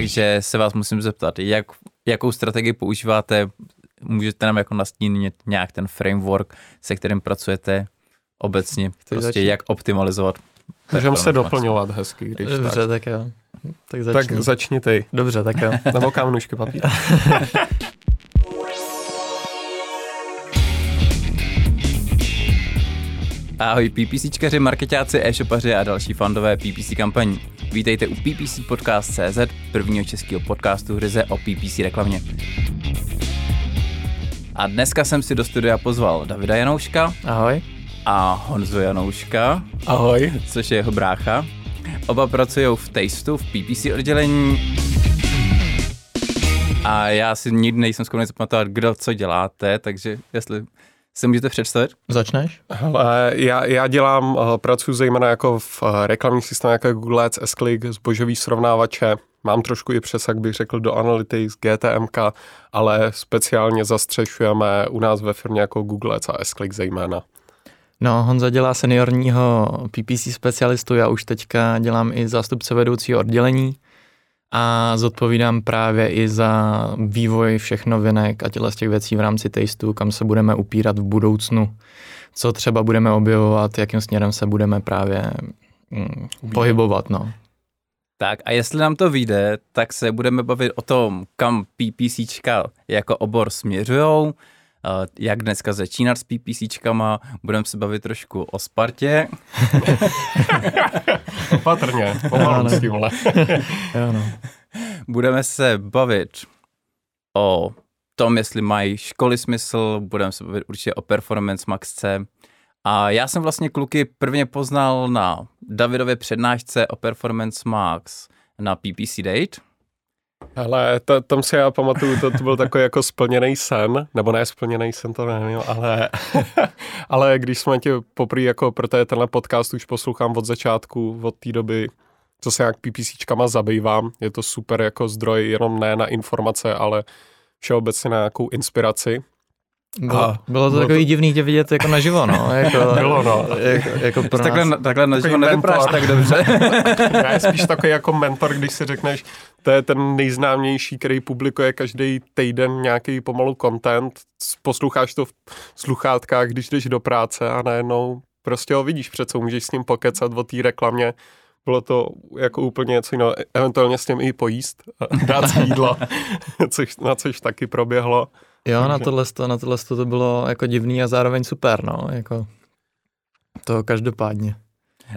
takže se vás musím zeptat, jak, jakou strategii používáte, můžete nám jako nastínit nějak ten framework, se kterým pracujete obecně, Chceš prostě začít? jak optimalizovat. Můžeme se doplňovat hezky, když Dobře, tak. tak jo. Tak začni. Tak začni ty. Dobře, tak jo. Nebo kámnušky papír. Ahoj PPCčkaři, marketáci, e-shopaři a další fandové PPC kampaní. Vítejte u PPC Podcast CZ, prvního českého podcastu ryze o PPC reklamě. A dneska jsem si do studia pozval Davida Janouška. Ahoj. A Honzu Janouška. Ahoj. Což je jeho brácha. Oba pracují v Tasteu, v PPC oddělení. A já si nikdy nejsem schopný zapamatovat, kdo co děláte, takže jestli se můžete představit? Začneš? Hele, já, já dělám, uh, pracuji zejména jako v uh, reklamních systémech jako Google Ads, S-Click, zbožový srovnávače. Mám trošku i přesah, bych řekl, do Analytics, GTMK, ale speciálně zastřešujeme u nás ve firmě jako Google Ads a S-Click zejména. No, Honza dělá seniorního PPC specialistu, já už teďka dělám i zástupce vedoucího oddělení a zodpovídám právě i za vývoj všech novinek a těle z těch věcí v rámci Tasteu, kam se budeme upírat v budoucnu, co třeba budeme objevovat, jakým směrem se budeme právě mm, pohybovat. No. Tak a jestli nám to vyjde, tak se budeme bavit o tom, kam PPCčka jako obor směřujou, jak dneska začínat s PPCčkama, budeme se bavit trošku o Spartě. Opatrně, pomalu s tímhle. Budeme se bavit o tom, jestli mají školy smysl, budeme se bavit určitě o Performance Max C. A já jsem vlastně kluky prvně poznal na Davidově přednášce o Performance Max na PPC Date, ale to, tam si já pamatuju, to, to byl takový jako splněný sen, nebo ne splněný sen, to nevím, ale, ale když jsme tě poprvé jako, protože tenhle podcast už poslouchám od začátku, od té doby, co se jak PPCčkama zabývám, je to super jako zdroj jenom ne na informace, ale všeobecně na nějakou inspiraci. Bylo, a, bylo to bylo takový to... divný tě vidět jako naživo, no. Jako, bylo, no. Jako, jako pro takhle, nás. takhle naživo nevypadáš tak dobře. Já spíš takový jako mentor, když si řekneš, to je ten nejznámější, který publikuje každý týden nějaký pomalu content, posloucháš to v sluchátkách, když jdeš do práce a najednou prostě ho vidíš přece, můžeš s ním pokecat o té reklamě, bylo to jako úplně něco jiného, eventuálně s ním i pojíst, dát si jídlo, což, na což taky proběhlo. Jo, na tohle, to, na tohle to bylo jako divný a zároveň super, no, jako to každopádně.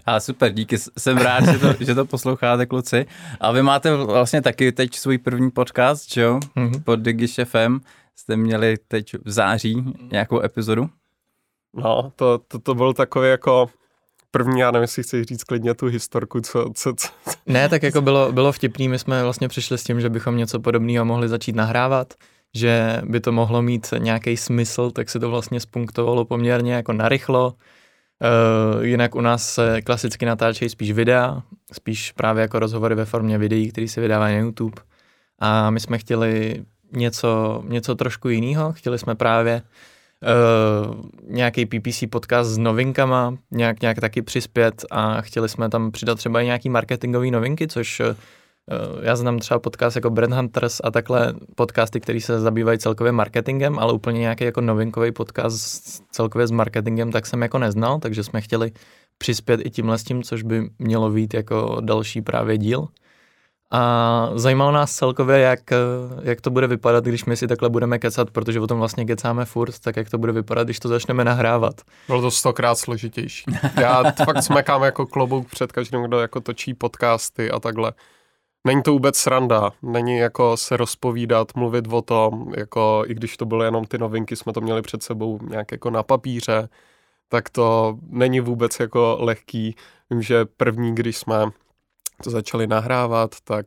A super, díky, jsem rád, že to, že to posloucháte, kluci. A vy máte vlastně taky teď svůj první podcast, že jo? Mm-hmm. Pod Digish FM jste měli teď v září nějakou epizodu? No, to, to, to byl takový jako první, já nevím, jestli chci říct klidně tu historku, co, co, co. Ne, tak jako bylo, bylo vtipný, my jsme vlastně přišli s tím, že bychom něco podobného mohli začít nahrávat, že by to mohlo mít nějaký smysl, tak se to vlastně spunktovalo poměrně jako narychlo. Uh, jinak u nás se klasicky natáčejí spíš videa, spíš právě jako rozhovory ve formě videí, které se vydávají na YouTube. A my jsme chtěli něco, něco trošku jiného. Chtěli jsme právě uh, nějaký PPC podcast s novinkama, nějak, nějak taky přispět a chtěli jsme tam přidat třeba i nějaký marketingové novinky, což Eh, já znám třeba podcast jako Brand Hunters a takhle podcasty, které se zabývají celkově marketingem, ale úplně nějaký jako novinkový podcast celkově s marketingem, tak jsem jako neznal, takže jsme chtěli přispět i tímhle s tím, což by mělo být jako další právě díl. A zajímalo nás celkově, jak, eh, jak to bude vypadat, když my si takhle budeme kecat, protože o tom vlastně kecáme furt, tak jak to bude vypadat, když to začneme nahrávat. Bylo to stokrát složitější. Já fakt smekám jako klobouk před každým, kdo jako točí podcasty a takhle Není to vůbec sranda, není jako se rozpovídat, mluvit o tom, jako i když to byly jenom ty novinky, jsme to měli před sebou nějak jako na papíře, tak to není vůbec jako lehký. Vím, že první, když jsme to začali nahrávat, tak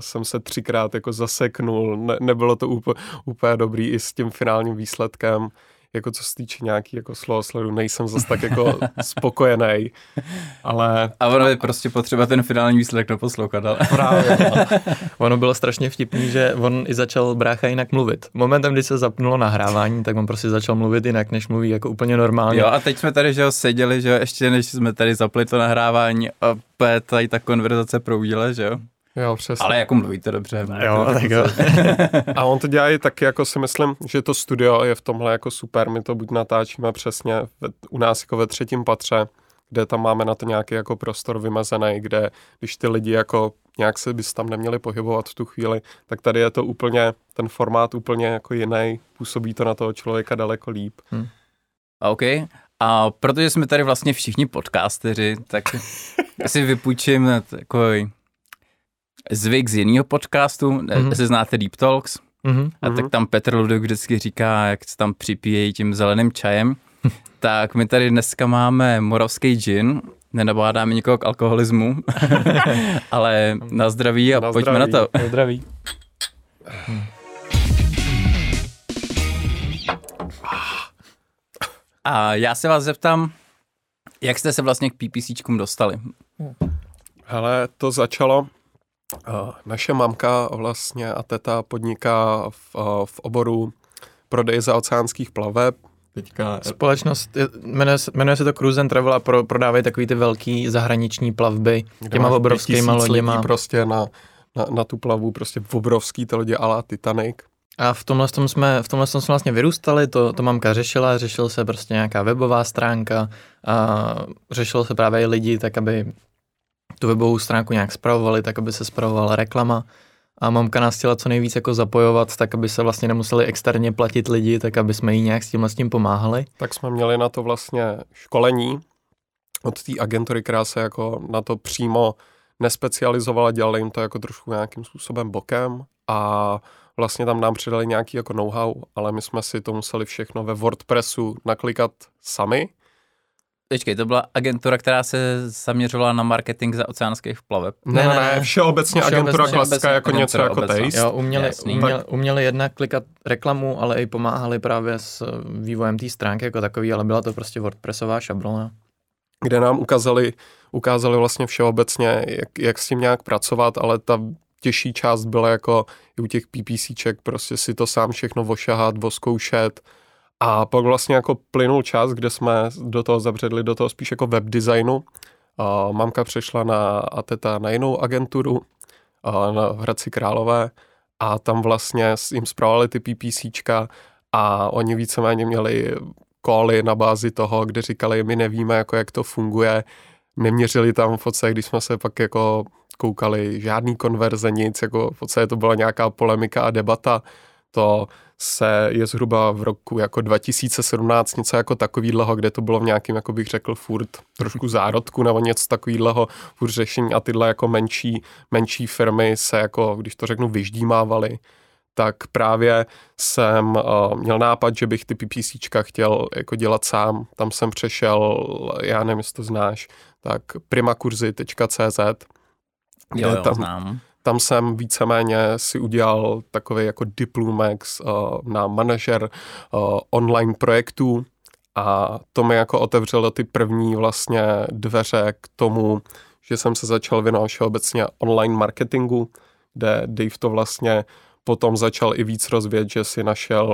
jsem se třikrát jako zaseknul, ne, nebylo to úplně, úplně dobrý i s tím finálním výsledkem jako co se týče nějaký jako slovo sledu, nejsem zase tak jako spokojený, ale... A ono je prostě potřeba ten finální výsledek doposlouchat, ale... Právě, no. ono bylo strašně vtipný, že on i začal brácha jinak mluvit. Momentem, kdy se zapnulo nahrávání, tak on prostě začal mluvit jinak, než mluví jako úplně normálně. Jo a teď jsme tady, že jo, seděli, že jo, ještě než jsme tady zapli to nahrávání a tady ta konverzace proudila, že jo. Jo, přesně. Ale jako mluvíte dobře. Jo, tak jo. A on to dělá i taky, jako si myslím, že to studio je v tomhle jako super. My to buď natáčíme přesně ve, u nás jako ve třetím patře, kde tam máme na to nějaký jako prostor vymezený, kde když ty lidi jako nějak se bys tam neměli pohybovat v tu chvíli, tak tady je to úplně, ten formát úplně jako jiný, působí to na toho člověka daleko líp. Hm. OK. A protože jsme tady vlastně všichni podcasteři, tak si vypůjčím takový zvyk z jiného podcastu, mm-hmm. Mhm. jestli znáte Deep Talks. Mhm. A tak tam Petr Ludvík vždycky říká, jak se tam připíjejí tím zeleným čajem. tak my tady dneska máme moravský gin, nenabádáme nikoho k alkoholismu, ale na zdraví a Na pojďme zdraví. na to. Zdraví. A já se vás zeptám, jak jste se vlastně k PPCčkům dostali? Hele, to začalo, naše mamka vlastně a teta podniká v, uh, v oboru prodeje zaoceánských plaveb. Teďka Společnost, je- jmenuje se, jmenuje se to Cruise and Travel a pro, prodávají takový ty velký zahraniční plavby kde těma obrovskýma 5000 loděma. prostě na, na, na tu plavu, prostě obrovský to lodě ala Titanic. A v tomhle tom jsme, v tomhle tom jsme vlastně vyrůstali, to, to mamka řešila, řešil se prostě nějaká webová stránka a řešilo se právě i lidi, tak aby tu webovou stránku nějak spravovali, tak aby se spravovala reklama. A mamka nás chtěla co nejvíc jako zapojovat, tak aby se vlastně nemuseli externě platit lidi, tak aby jsme jí nějak s tímhle s tím pomáhali. Tak jsme měli na to vlastně školení od té agentury, která se jako na to přímo nespecializovala, dělali jim to jako trošku nějakým způsobem bokem a vlastně tam nám přidali nějaký jako know-how, ale my jsme si to museli všechno ve WordPressu naklikat sami. Počkej, to byla agentura, která se zaměřovala na marketing za oceánských plaveb. Ne, ne, ne, všeobecně Všeobecně- agentura klasická všeobecně jako něco jako obecná. Taste. Jo, uměli, Jasný. uměli, uměli jednak klikat reklamu, ale i pomáhali právě s eh, vývojem té stránky jako takový, ale byla to prostě WordPressová šablona. kde nám ukázali, ukázali vlastně všeobecně, jak, jak s tím nějak pracovat, ale ta těžší část byla jako i u těch PPCček, prostě si to sám všechno vošahat, voskoušet a pak vlastně jako plynul čas, kde jsme do toho zabředli, do toho spíš jako web designu. Mamka přešla na a teta na jinou agenturu, na v Hradci Králové a tam vlastně jim zpravovali ty PPCčka a oni víceméně měli koly na bázi toho, kde říkali, my nevíme, jako jak to funguje, neměřili tam v podstatě, když jsme se pak jako koukali, žádný konverze, nic, jako v podstatě to byla nějaká polemika a debata, to se je zhruba v roku jako 2017 něco jako takovýhleho, kde to bylo v nějakým, jako bych řekl, furt trošku zárodku nebo něco takovýhleho, furt řešení a tyhle jako menší, menší firmy se jako, když to řeknu, vyždímávaly tak právě jsem uh, měl nápad, že bych ty PPCčka chtěl jako dělat sám. Tam jsem přešel, já nevím, jestli to znáš, tak primakurzy.cz, Jo, jo, tam, znám. Tam jsem víceméně si udělal takový jako diplomex uh, na manažer uh, online projektů a to mi jako otevřelo ty první vlastně dveře k tomu, že jsem se začal věnovat všeobecně online marketingu, kde Dave to vlastně potom začal i víc rozvět, že si našel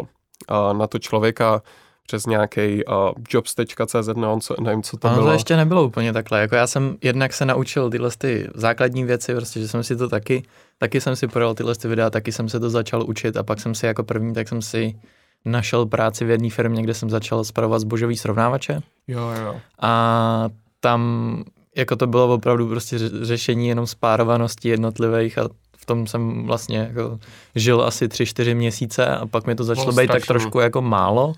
uh, na to člověka přes nějaký uh, jobs.cz, nevím, co, nevím, co to To, no, bylo. to ještě nebylo úplně takhle. Jako já jsem jednak se naučil tyhle ty základní věci, prostě, že jsem si to taky, taky jsem si projel tyhle ty videa, taky jsem se to začal učit a pak jsem si jako první, tak jsem si našel práci v jedné firmě, kde jsem začal spravovat zbožový srovnávače Jo, jo. a tam jako to bylo opravdu prostě ře- řešení jenom spárovanosti jednotlivých a v tom jsem vlastně jako žil asi tři, čtyři měsíce a pak mi to začalo být tak trošku jako málo.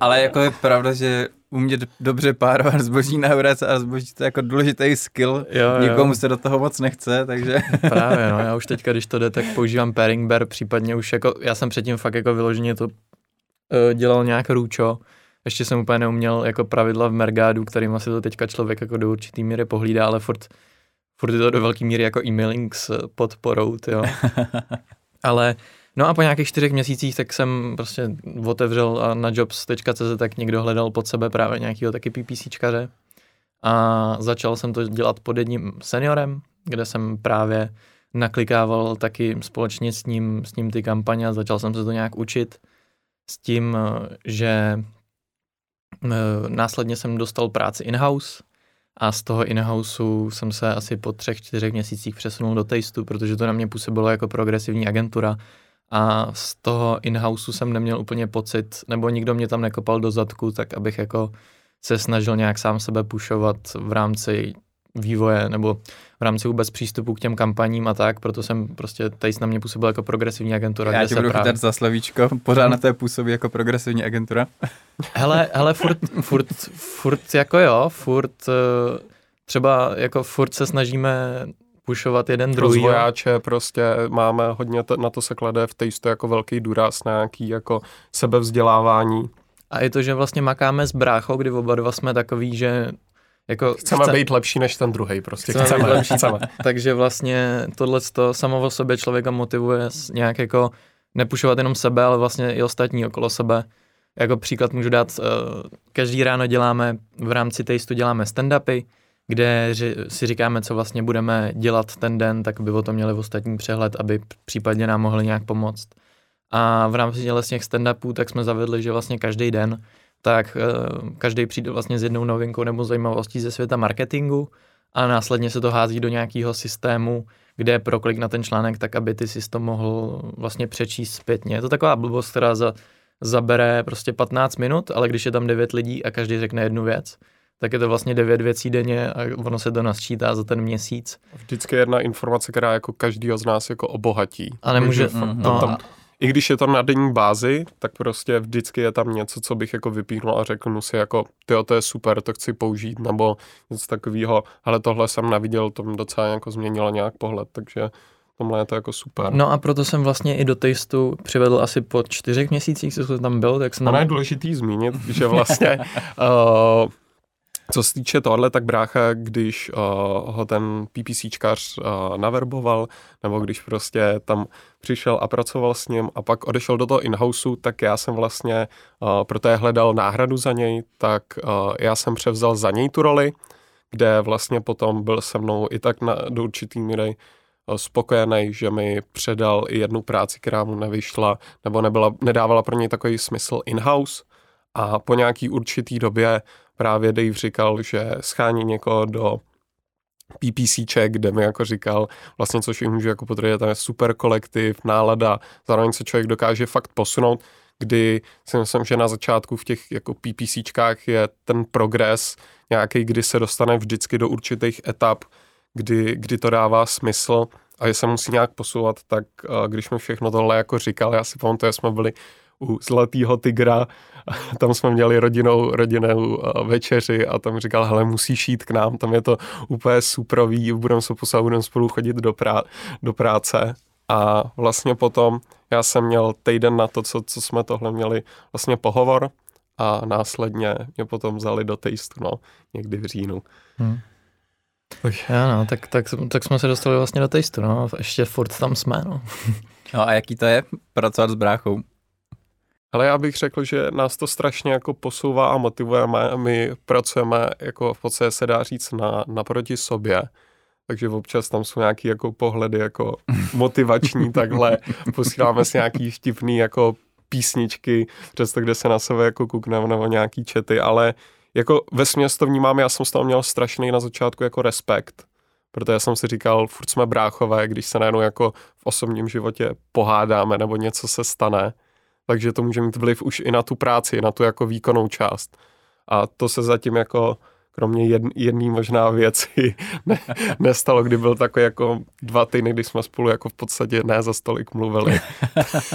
Ale jako je pravda, že umět dobře párovat zboží na a zboží to je jako důležitý skill. Jo, jo. Nikomu se do toho moc nechce, takže Právě, no, já už teďka, když to jde, tak používám pairing bear, případně už jako, já jsem předtím fakt jako vyloženě to uh, dělal nějak růčo, ještě jsem úplně neuměl jako pravidla v Mergádu, kterým asi to teďka člověk jako do určitý míry pohlídá, ale furt, furt je to do velké míry jako e-mailing s podporou, jo. ale No a po nějakých čtyřech měsících tak jsem prostě otevřel a na jobs.cz tak někdo hledal pod sebe právě nějakého taky PPCčkaře a začal jsem to dělat pod jedním seniorem, kde jsem právě naklikával taky společně s ním, s ním ty kampaně a začal jsem se to nějak učit s tím, že eh, následně jsem dostal práci in-house a z toho in-houseu jsem se asi po třech, čtyřech měsících přesunul do Tasteu, protože to na mě působilo jako progresivní agentura. A z toho in-houseu jsem neměl úplně pocit, nebo nikdo mě tam nekopal do zadku, tak abych jako se snažil nějak sám sebe pušovat v rámci vývoje nebo v rámci vůbec přístupu k těm kampaním a tak, proto jsem prostě tady na mě působil jako progresivní agentura. Já tě budu právě... chytat za slovíčko, pořád na té působí jako progresivní agentura. hele, hele, furt, furt, furt jako jo, furt eh, třeba jako furt se snažíme pušovat jeden druhý. Rozvojáče prostě máme hodně, to, na to se klade v Taste jako velký důraz na nějaký jako sebevzdělávání. A je to, že vlastně makáme s bráchou, kdy oba dva jsme takový, že jako chceme chce... být lepší než ten druhý, prostě chceme, chceme, lepší. chceme. Takže vlastně tohle to samo o sobě člověka motivuje nějak jako nepušovat jenom sebe, ale vlastně i ostatní okolo sebe. Jako příklad můžu dát, uh, každý ráno děláme, v rámci Tasteu děláme stand-upy, kde si říkáme, co vlastně budeme dělat ten den, tak by o tom měli ostatní přehled, aby případně nám mohli nějak pomoct. A v rámci těch stand-upů tak jsme zavedli, že vlastně každý den tak uh, každý přijde vlastně s jednou novinkou nebo zajímavostí ze světa marketingu a následně se to hází do nějakého systému, kde je proklik na ten článek, tak aby ty si to mohl vlastně přečíst zpětně. Je to taková blbost, která za, zabere prostě 15 minut, ale když je tam 9 lidí a každý řekne jednu věc, tak je to vlastně 9 věcí denně a ono se to nasčítá za ten měsíc. Vždycky jedna informace, která jako každýho z nás jako obohatí. A nemůže, mm, no, tam, i když je to na denní bázi, tak prostě vždycky je tam něco, co bych jako vypíchnul a řekl si jako, tyjo, to je super, to chci použít, nebo něco takového, ale tohle jsem naviděl, to mi docela jako změnilo nějak pohled, takže tomhle je to jako super. No a proto jsem vlastně i do Tasteu přivedl asi po čtyřech měsících, co jsem tam byl, tak jsem tam... Ono je důležitý zmínit, že vlastně uh, Co se týče tohle, tak brácha, když uh, ho ten PPCčkař uh, naverboval, nebo když prostě tam přišel a pracoval s ním a pak odešel do toho in-houseu, tak já jsem vlastně, uh, proto je hledal náhradu za něj, tak uh, já jsem převzal za něj tu roli, kde vlastně potom byl se mnou i tak na, do určitý míry spokojený, že mi předal i jednu práci, která mu nevyšla, nebo nebyla, nedávala pro něj takový smysl in-house. A po nějaký určitý době právě Dave říkal, že schání někoho do PPCček, kde mi jako říkal, vlastně což jim můžu jako potvrdit, tam je super kolektiv, nálada, zároveň se člověk dokáže fakt posunout, kdy si myslím, že na začátku v těch jako PPCčkách je ten progres nějaký, kdy se dostane vždycky do určitých etap, kdy, kdy to dává smysl a že se musí nějak posouvat, tak když mi všechno tohle jako říkal, já si pamatuju, jsme byli u Zlatého tygra, tam jsme měli rodinou, rodinnou večeři a tam říkal, hele, musíš jít k nám, tam je to úplně suprový, budeme se poslat, budeme spolu chodit do, prá- do práce. A vlastně potom já jsem měl týden na to, co, co jsme tohle měli, vlastně pohovor a následně mě potom vzali do Tastu, no, někdy v říjnu. Hmm. Já no, tak, tak, tak jsme se dostali vlastně do Tastu, no, ještě furt tam jsme, no. No a jaký to je pracovat s bráchou? Ale já bych řekl, že nás to strašně jako posouvá a motivuje. My pracujeme jako v podstatě se dá říct na, naproti sobě. Takže občas tam jsou nějaký jako pohledy jako motivační takhle. Posíláme si nějaký vtipný jako písničky, přesto kde se na sebe jako koukneme nebo nějaký čety, ale jako ve to vnímám, já jsem z toho měl strašný na začátku jako respekt, protože jsem si říkal, furt jsme bráchové, když se najednou jako v osobním životě pohádáme nebo něco se stane, takže to může mít vliv už i na tu práci, na tu jako výkonnou část. A to se zatím jako kromě jed, jedné možná věci ne, nestalo, kdy byl takový jako dva týdny, kdy jsme spolu jako v podstatě ne za stolik mluvili.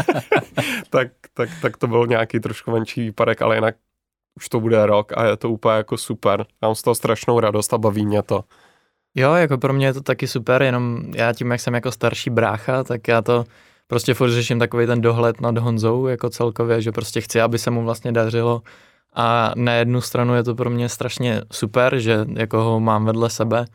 tak, tak, tak to byl nějaký trošku menší výpadek, ale jinak už to bude rok a je to úplně jako super. Mám z toho strašnou radost a baví mě to. Jo, jako pro mě je to taky super, jenom já tím, jak jsem jako starší brácha, tak já to prostě furt řeším takový ten dohled nad Honzou jako celkově, že prostě chci, aby se mu vlastně dařilo. A na jednu stranu je to pro mě strašně super, že jako ho mám vedle sebe,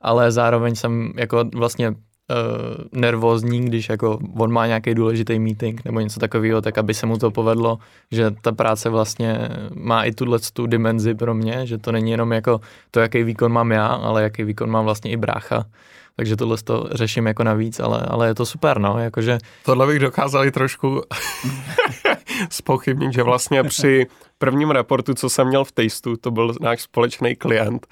ale zároveň jsem jako vlastně uh, nervózní, když jako on má nějaký důležitý meeting nebo něco takového, tak aby se mu to povedlo, že ta práce vlastně má i tuhle tu dimenzi pro mě, že to není jenom jako to, jaký výkon mám já, ale jaký výkon mám vlastně i brácha. Takže tohle to řeším jako navíc, ale, ale je to super, no, jakože... Tohle bych dokázal i trošku spochybnit, že vlastně při prvním reportu, co jsem měl v Tasteu, to byl náš společný klient,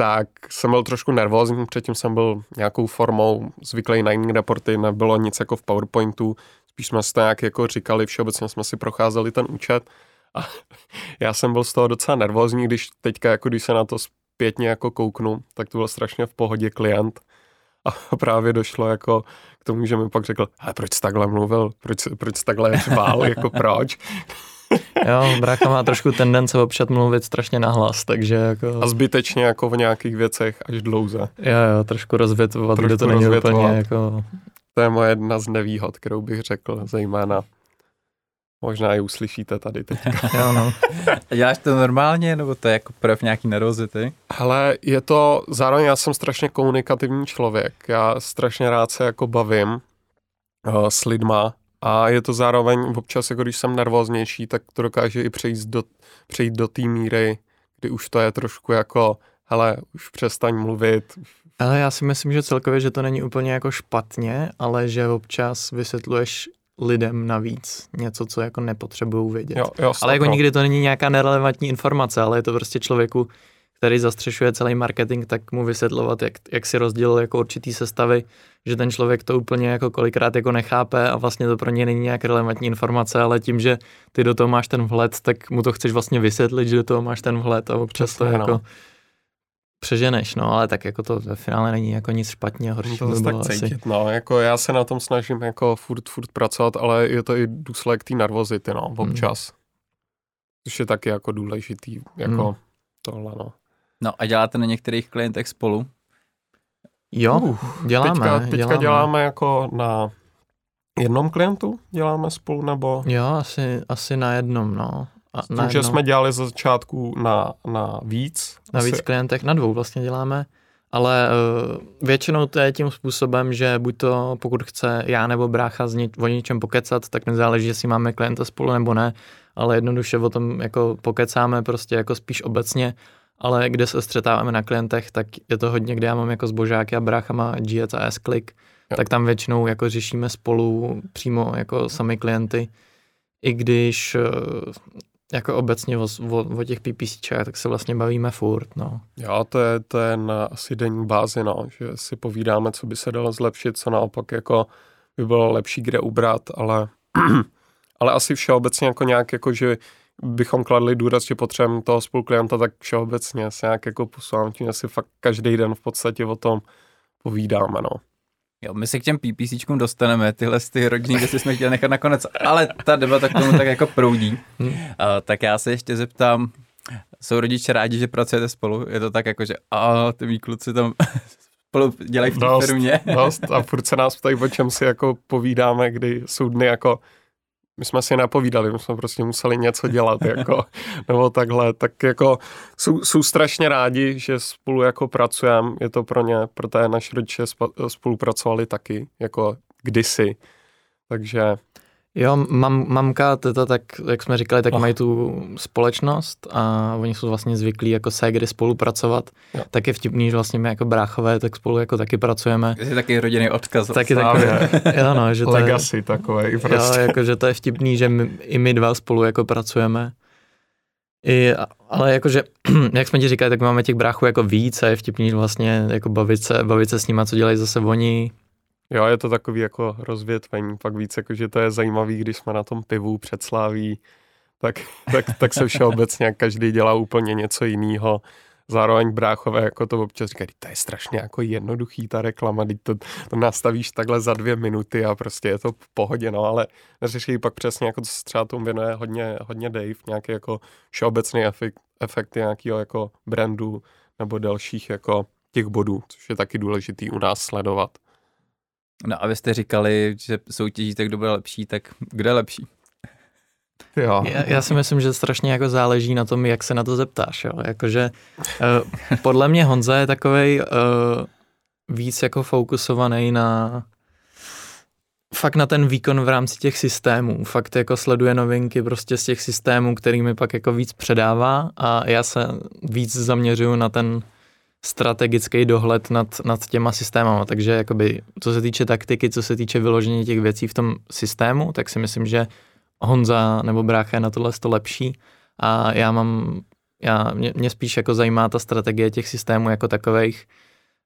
tak jsem byl trošku nervózní, předtím jsem byl nějakou formou zvyklý na jiný reporty, nebylo nic jako v PowerPointu, spíš jsme si to nějak jako říkali, všeobecně jsme si procházeli ten účet a já jsem byl z toho docela nervózní, když teďka, jako když se na to zpětně jako kouknu, tak to byl strašně v pohodě klient a právě došlo jako k tomu, že mi pak řekl, ale proč jsi takhle mluvil, proč, proč jsi takhle řval, jako proč? Jo, brácha má trošku tendence občas mluvit strašně nahlas, takže jako... A zbytečně jako v nějakých věcech až dlouze. Jo, jo, trošku rozvětvovat, trošku kde to není úplně jako... To je moje jedna z nevýhod, kterou bych řekl, zejména Možná ji uslyšíte tady teď. jo, no. Děláš to normálně, nebo to je jako projev nějaký nervozity? Hele, je to, zároveň já jsem strašně komunikativní člověk. Já strašně rád se jako bavím uh, s lidma a je to zároveň občas, jako když jsem nervóznější, tak to dokáže i přejít do, přejít do té míry, kdy už to je trošku jako, hele, už přestaň mluvit. Ale já si myslím, že celkově, že to není úplně jako špatně, ale že občas vysvětluješ lidem navíc něco, co jako nepotřebují vědět. Jo, jo, ale jako nikdy to není nějaká nerelevantní informace, ale je to prostě člověku, který zastřešuje celý marketing, tak mu vysvětlovat, jak, jak si rozdělil jako určitý sestavy, že ten člověk to úplně jako kolikrát jako nechápe a vlastně to pro něj není nějak relevantní informace, ale tím, že ty do toho máš ten vhled, tak mu to chceš vlastně vysvětlit, že do toho máš ten vhled a občas Přesně, to jako no. přeženeš, no, ale tak jako to ve finále není jako nic špatně, horší to, tak cítit, asi. no, jako já se na tom snažím jako furt, furt pracovat, ale je to i důsledek té nervozity, no, občas. Hmm. Což je taky jako důležitý, jako hmm. tohle, no. No a děláte na některých klientech spolu? Jo, uh, děláme. Teďka, teďka děláme. děláme jako na jednom klientu děláme spolu, nebo? Jo, asi, asi na jednom, no. A tím, na že jsme dělali za začátku na, na víc. Na asi... víc klientech, na dvou vlastně děláme. Ale uh, většinou to je tím způsobem, že buď to, pokud chce já nebo brácha z ně, o něčem pokecat, tak nezáleží, jestli máme klienta spolu nebo ne, ale jednoduše o tom jako pokecáme prostě jako spíš obecně ale kde se střetáváme na klientech, tak je to hodně, kde já mám jako zbožáky a bráchama GS a S-Click, tak tam většinou jako řešíme spolu přímo jako sami klienty, i když eh, jako obecně o, o, o těch PPCčkách, tak se vlastně bavíme furt, no. Jo, to je, to je na asi denní bázi, no, že si povídáme, co by se dalo zlepšit, co naopak jako by bylo lepší kde ubrat, ale, ale asi všeobecně jako nějak jako, že bychom kladli důraz, že potřebujeme toho spoluklienta, tak všeobecně se nějak jako posouvám tím, asi fakt každý den v podstatě o tom povídáme, no. Jo, my se k těm PPCčkům dostaneme, tyhle ty rodinní věci jsme chtěli nechat nakonec, ale ta debata k tomu tak jako proudí. Hmm. Uh, tak já se ještě zeptám, jsou rodiče rádi, že pracujete spolu? Je to tak jako, že a ty mý kluci tam spolu dělají v té firmě? Dost a furt se nás ptají, o čem si jako povídáme, kdy jsou dny jako my jsme si napovídali, my jsme prostě museli něco dělat, jako, nebo takhle, tak jako jsou, jsou strašně rádi, že spolu jako pracujeme, je to pro ně, protože naši rodiče spolupracovali taky, jako kdysi, takže Jo, mam, mamka, teta, tak jak jsme říkali, tak oh. mají tu společnost a oni jsou vlastně zvyklí jako ségry spolupracovat. Jo. Tak je vtipný, že vlastně my jako bráchové tak spolu jako taky pracujeme. Je taky rodinný odkaz. Taky takový, jo, no, že Legacy je, takové prostě. Jo, jako, že to je vtipný, že my, i my dva spolu jako pracujeme. I, ale jakože, jak jsme ti říkali, tak máme těch bráchů jako víc a je vtipný vlastně jako bavit se, bavit se s nimi, co dělají zase oni, Jo, je to takový jako rozvětvení, pak víc jako, že to je zajímavý, když jsme na tom pivu před sláví, tak, tak, tak se všeobecně každý dělá úplně něco jiného. Zároveň bráchové jako to občas říkají, to je strašně jako jednoduchý ta reklama, teď to, to nastavíš takhle za dvě minuty a prostě je to v pohodě, no ale neřeší pak přesně, jako co se třeba tomu věnuje hodně, hodně Dave, nějaký jako všeobecný efekt, efekt nějakého jako brandu nebo dalších jako těch bodů, což je taky důležitý u nás sledovat. No a vy jste říkali, že soutěžíte, kdo bude lepší, tak kdo je lepší? Jo. Já, já si myslím, že strašně jako záleží na tom, jak se na to zeptáš. Jo. Jakože uh, podle mě Honza je takovej uh, víc jako fokusovaný na fakt na ten výkon v rámci těch systémů. Fakt jako sleduje novinky prostě z těch systémů, kterými pak jako víc předává a já se víc zaměřuju na ten strategický dohled nad, nad těma systémama, takže jakoby, co se týče taktiky, co se týče vyložení těch věcí v tom systému, tak si myslím, že Honza nebo Brácha je na tohle to lepší a já mám Já, mě, mě spíš jako zajímá ta strategie těch systémů jako takových.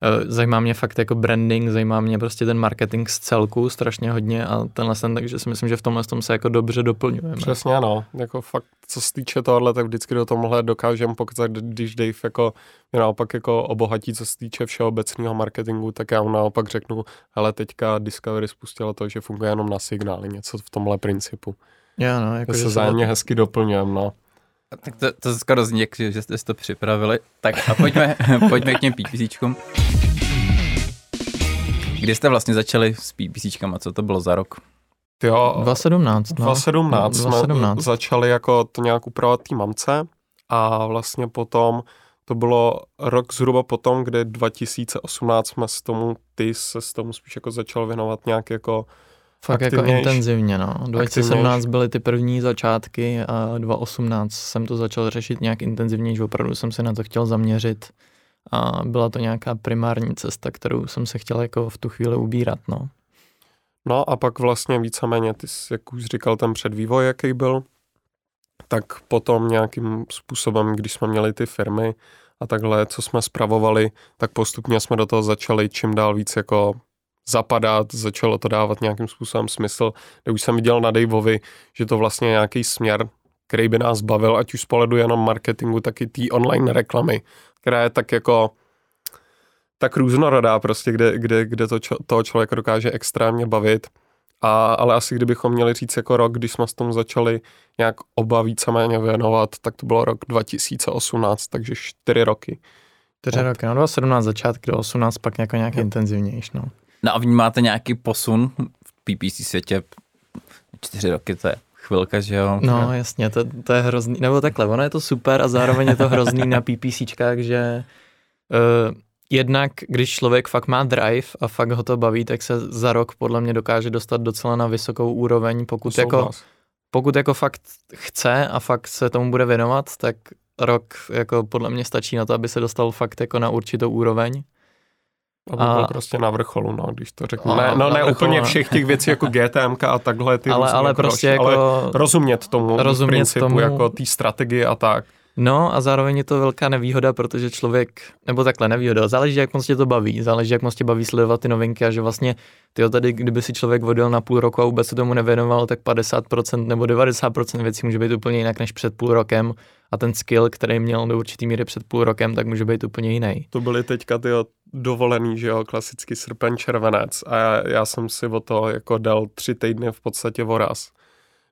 Eh, zajímá mě fakt jako branding, zajímá mě prostě ten marketing z celku strašně hodně a tenhle ten, takže si myslím, že v tomhle tom se jako dobře doplňujeme. Přesně no, jako fakt, co se týče tohohle, tak vždycky do tomhle dokážeme, pokud když Dave jako mě naopak jako obohatí, co se týče všeobecného marketingu, tak já mu naopak řeknu, hele, teďka Discovery spustilo to, že funguje jenom na signály, něco v tomhle principu. Já no, jako, to se zájemně hezky doplňujeme, no. Tak to, to skoro zní, že jste si to připravili. Tak a pojďme, pojďme k těm PPCčkům. Kdy jste vlastně začali s PPCčkama? Co to bylo za rok? Jo, 2017. No. 2017 jsme 2017. začali jako to nějak upravovat té mamce a vlastně potom to bylo rok zhruba potom, kdy 2018 jsme s tomu, ty se s tomu spíš jako začal věnovat nějak jako Fakt jako intenzivně, no. 2017 byly ty první začátky a 2018 jsem to začal řešit nějak intenzivněji, že opravdu jsem se na to chtěl zaměřit a byla to nějaká primární cesta, kterou jsem se chtěl jako v tu chvíli ubírat, no. No a pak vlastně víceméně, ty jsi, jak už říkal, ten předvývoj, jaký byl, tak potom nějakým způsobem, když jsme měli ty firmy a takhle, co jsme spravovali, tak postupně jsme do toho začali čím dál víc jako zapadat, začalo to dávat nějakým způsobem smysl, kde už jsem viděl na Daveovi, že to vlastně nějaký směr, který by nás bavil, ať už z pohledu jenom marketingu, tak i té online reklamy, která je tak jako tak různorodá prostě, kde, kde, kde to čo, toho člověka dokáže extrémně bavit. A, ale asi kdybychom měli říct jako rok, když jsme s tom začali nějak oba víceméně věnovat, tak to bylo rok 2018, takže čtyři roky. Čtyři roky, no 2017 začátky, do 18 pak jako nějak intenzivnější, no. No a vnímáte nějaký posun v PPC světě? Čtyři roky, to je chvilka, že jo? No jasně, to, to je hrozný, nebo takhle, ono je to super a zároveň je to hrozný na PPCčkách, že uh, jednak, když člověk fakt má drive a fakt ho to baví, tak se za rok podle mě dokáže dostat docela na vysokou úroveň, pokud jako, pokud jako fakt chce a fakt se tomu bude věnovat, tak rok jako podle mě stačí na to, aby se dostal fakt jako na určitou úroveň. Aby a... byl prostě na vrcholu, no, když to řeknu. A, ne, no, ne úplně všech těch věcí jako GTM a takhle ty ale, ale prostě jako, ale rozumět tomu rozumět principu, tomu, jako té strategii a tak. No a zároveň je to velká nevýhoda, protože člověk, nebo takhle nevýhoda, záleží, jak moc tě to baví, záleží, jak moc tě baví sledovat ty novinky a že vlastně ty tady, kdyby si člověk vodil na půl roku a vůbec se tomu nevěnoval, tak 50% nebo 90% věcí může být úplně jinak než před půl rokem. A ten skill, který měl do určitý míry před půl rokem, tak může být úplně jiný. To byly teďka ty dovolený, že jo, klasický srpen, červenec. A já, já jsem si o to jako dal tři týdny v podstatě voraz,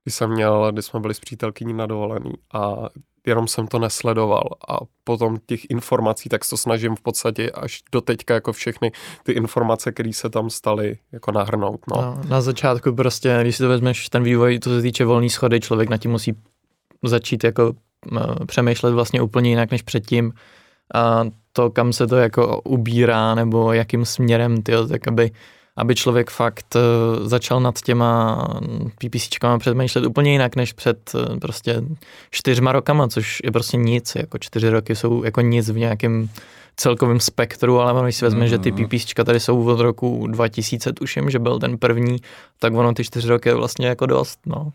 kdy jsem měl, kdy jsme byli s přítelkyní na dovolený a jenom jsem to nesledoval a potom těch informací, tak to snažím v podstatě až do teďka jako všechny ty informace, které se tam staly, jako nahrnout. No. No, na začátku prostě, když si to vezmeš ten vývoj, to se týče volný schody, člověk na tím musí začít jako přemýšlet vlastně úplně jinak než předtím a to, kam se to jako ubírá nebo jakým směrem, tyjo, tak aby aby člověk fakt uh, začal nad těma PPCčkama přemýšlet úplně jinak než před uh, prostě čtyřma rokama, což je prostě nic, jako čtyři roky jsou jako nic v nějakém celkovém spektru, ale když si vezme, mm. že ty PPCčka tady jsou od roku 2000, tuším, že byl ten první, tak ono ty čtyři roky je vlastně jako dost, no.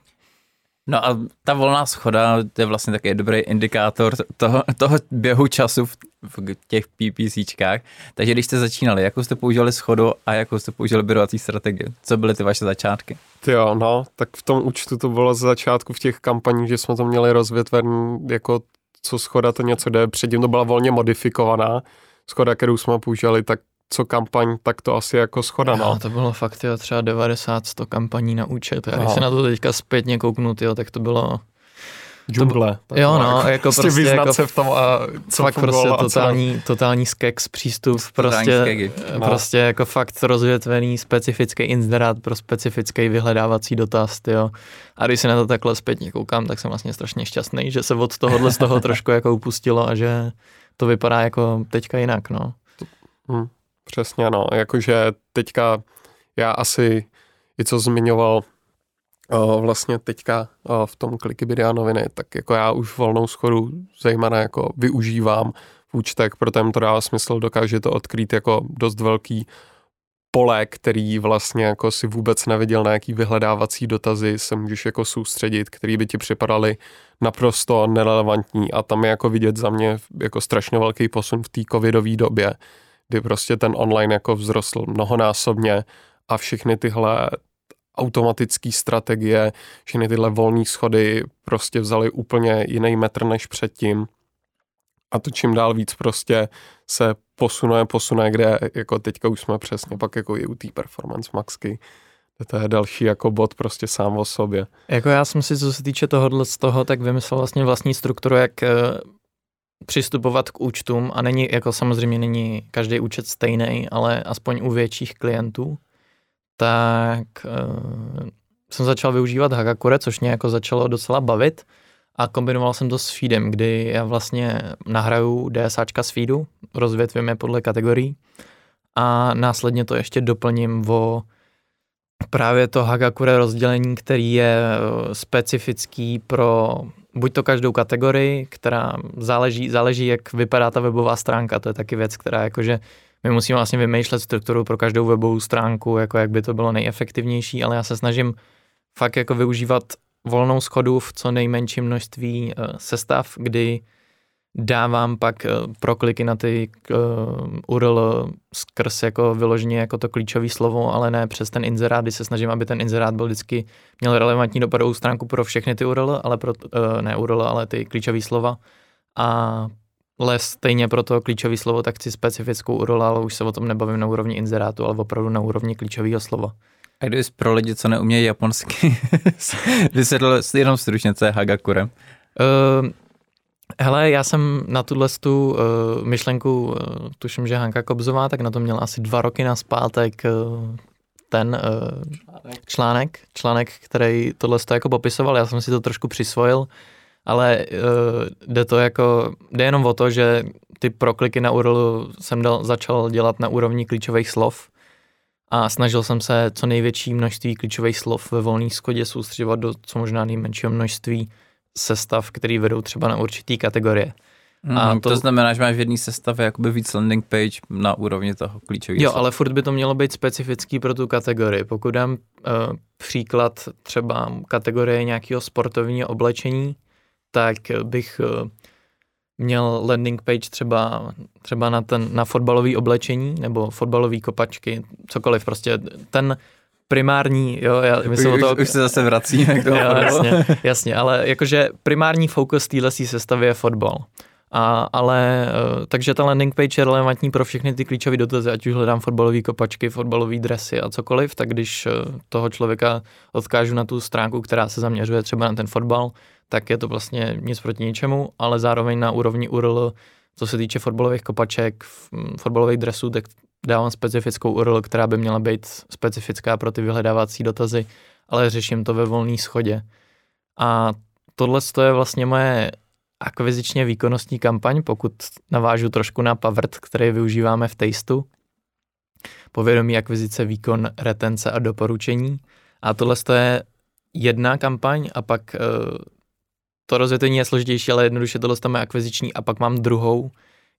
No a ta volná schoda to je vlastně takový dobrý indikátor toho, toho běhu času v, v těch PPCčkách. Takže když jste začínali, jakou jste používali schodu a jakou jste používali byrovací strategie? Co byly ty vaše začátky? Jo, no, tak v tom účtu to bylo z začátku v těch kampaních, že jsme to měli rozvětven jako co schoda to něco jde. Předtím to byla volně modifikovaná schoda, kterou jsme používali, tak co kampaň, tak to asi jako schoda, no. no to bylo fakt, jo, třeba 90-100 kampaní na účet. Já když se na to teďka zpětně kouknu, jo, tak to bylo... Džungle. To, jo, no, jako, jako prostě, jako, se v tom a co fakt prostě totální, totální skeks přístup, prostě, no. prostě jako fakt rozvětvený specifický inzerát pro specifický vyhledávací dotaz, jo. A když se na to takhle zpětně koukám, tak jsem vlastně strašně šťastný, že se od tohohle z toho trošku jako upustilo a že to vypadá jako teďka jinak, no. Hmm. Přesně, no. Jakože teďka já asi i co zmiňoval o, vlastně teďka o, v tom Klikibidia noviny, tak jako já už volnou schodu zejména jako využívám v účtech, protože to dává smysl, dokáže to odkrýt jako dost velký pole, který vlastně jako si vůbec neviděl na jaký vyhledávací dotazy se můžeš jako soustředit, který by ti připadaly naprosto nerelevantní a tam je jako vidět za mě jako strašně velký posun v té covidové době, kdy prostě ten online jako vzrostl mnohonásobně a všechny tyhle automatické strategie, všechny tyhle volné schody prostě vzali úplně jiný metr než předtím a to čím dál víc prostě se posunuje, posunuje, kde jako teďka už jsme přesně pak jako i u té performance maxky, to je další jako bod prostě sám o sobě. Jako já jsem si, co se týče tohohle z toho, tak vymyslel vlastně vlastní strukturu, jak uh, přistupovat k účtům a není, jako samozřejmě není každý účet stejný, ale aspoň u větších klientů, tak uh, jsem začal využívat Hagakure, což mě jako začalo docela bavit a kombinoval jsem to s feedem, kdy já vlastně nahraju DSAčka z feedu, rozvětvím je podle kategorií a následně to ještě doplním o právě to Hagakure rozdělení, který je eh, specifický pro buď to každou kategorii, která záleží, záleží, jak vypadá ta webová stránka, to je taky věc, která jakože my musíme vlastně vymýšlet strukturu pro každou webovou stránku, jako jak by to bylo nejefektivnější, ale já se snažím fakt jako využívat volnou schodu v co nejmenším množství uh, sestav, kdy dávám pak uh, prokliky na ty uh, URL skrz jako vyloženě jako to klíčové slovo, ale ne přes ten inzerát, kdy se snažím, aby ten inzerát byl vždycky, měl relevantní dopadovou stránku pro všechny ty URL, ale pro, uh, ne URL, ale ty klíčové slova. A ale stejně pro to klíčové slovo, tak chci specifickou URL, ale už se o tom nebavím na úrovni inzerátu, ale opravdu na úrovni klíčového slova. A kdybys pro lidi, co neumějí japonsky, vysvětlil jenom stručně, co je Hagakure? Uh, hele, já jsem na tuhle tu uh, myšlenku, uh, tuším, že Hanka Kobzová, tak na to měla asi dva roky na zpátek uh, ten uh, článek, článek, který tohle jako popisoval, já jsem si to trošku přisvojil, ale uh, jde to jako, jde jenom o to, že ty prokliky na URL jsem dal, začal dělat na úrovni klíčových slov, a snažil jsem se co největší množství klíčových slov ve volné skodě soustředovat do co možná nejmenšího množství sestav, který vedou třeba na určitý kategorie. Mm, a to, to znamená, že máš v jedné sestavě jakoby víc landing page na úrovni toho klíčového. Jo, ale furt by to mělo být specifický pro tu kategorii. Pokud dám uh, příklad třeba kategorie nějakého sportovního oblečení, tak bych uh, měl landing page třeba, třeba na, ten, na fotbalový oblečení nebo fotbalový kopačky, cokoliv, prostě ten primární, jo, já myslím už, o to... Už se zase vracíme k tomu. jo, jasně, jasně, ale jakože primární fokus téhle sestavy je fotbal. A, ale, eh, takže ta landing page je relevantní pro všechny ty klíčové dotazy, ať už hledám fotbalové kopačky, fotbalové dresy a cokoliv, tak když eh, toho člověka odkážu na tu stránku, která se zaměřuje třeba na ten fotbal, tak je to vlastně nic proti ničemu, ale zároveň na úrovni URL, co se týče fotbalových kopaček, fotbalových dresů, tak dávám specifickou URL, která by měla být specifická pro ty vyhledávací dotazy, ale řeším to ve volné schodě. A tohle je vlastně moje akvizičně výkonnostní kampaň, pokud navážu trošku na Pavert, který využíváme v Tasteu. Povědomí akvizice, výkon, retence a doporučení. A tohle je jedna kampaň a pak uh, to rozvětvení je složitější, ale jednoduše tohle je akviziční a pak mám druhou,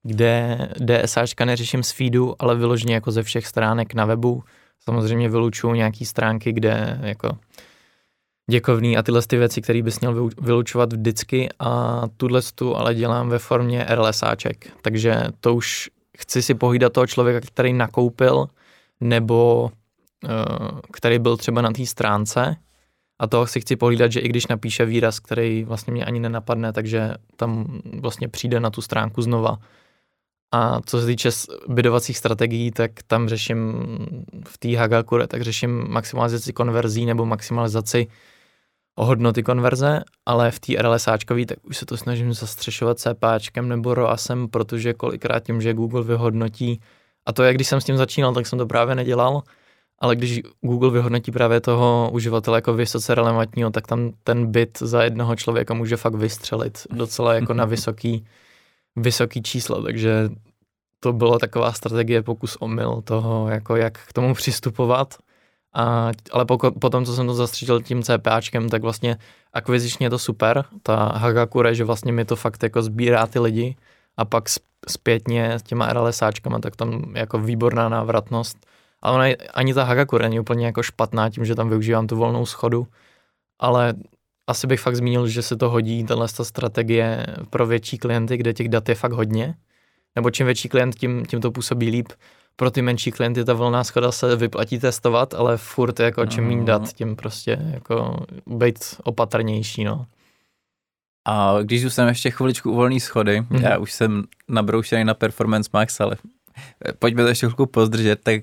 kde DSAčka neřeším z feedu, ale vyloženě jako ze všech stránek na webu. Samozřejmě vylučuju nějaký stránky, kde jako děkovný a tyhle ty věci, které bys měl vylučovat vždycky a tuhle tu ale dělám ve formě RLSáček, takže to už chci si pohlídat toho člověka, který nakoupil nebo uh, který byl třeba na té stránce a toho si chci pohlídat, že i když napíše výraz, který vlastně mě ani nenapadne, takže tam vlastně přijde na tu stránku znova. A co se týče bydovacích strategií, tak tam řeším v té Hagakure, tak řeším maximalizaci konverzí nebo maximalizaci hodnoty konverze, ale v té RLSáčkový, tak už se to snažím zastřešovat CPáčkem nebo ROASem, protože kolikrát tím, že Google vyhodnotí, a to jak když jsem s tím začínal, tak jsem to právě nedělal, ale když Google vyhodnotí právě toho uživatele jako vysoce relevantního, tak tam ten bit za jednoho člověka může fakt vystřelit docela jako na vysoký, vysoký číslo, takže to byla taková strategie pokus omyl toho, jako jak k tomu přistupovat. A, ale poko, potom, co jsem to zastřižil tím CPAčkem, tak vlastně akvizičně je to super, ta Hagakure, že vlastně mi to fakt jako sbírá ty lidi. A pak zpětně s těma RLSáčkama, tak tam jako výborná návratnost. Ale ona, ani ta Hagakure není úplně jako špatná tím, že tam využívám tu volnou schodu, ale asi bych fakt zmínil, že se to hodí, tahle strategie pro větší klienty, kde těch dat je fakt hodně, nebo čím větší klient, tím, tím to působí líp. Pro ty menší klienty ta volná schoda se vyplatí testovat, ale furt jako čím méně dat, mhm. tím prostě jako být opatrnější, no. A když zůstaneme ještě chviličku u volné schody, mm-hmm. já už jsem nabroušený na Performance Max, ale pojďme to ještě chvilku pozdržet, tak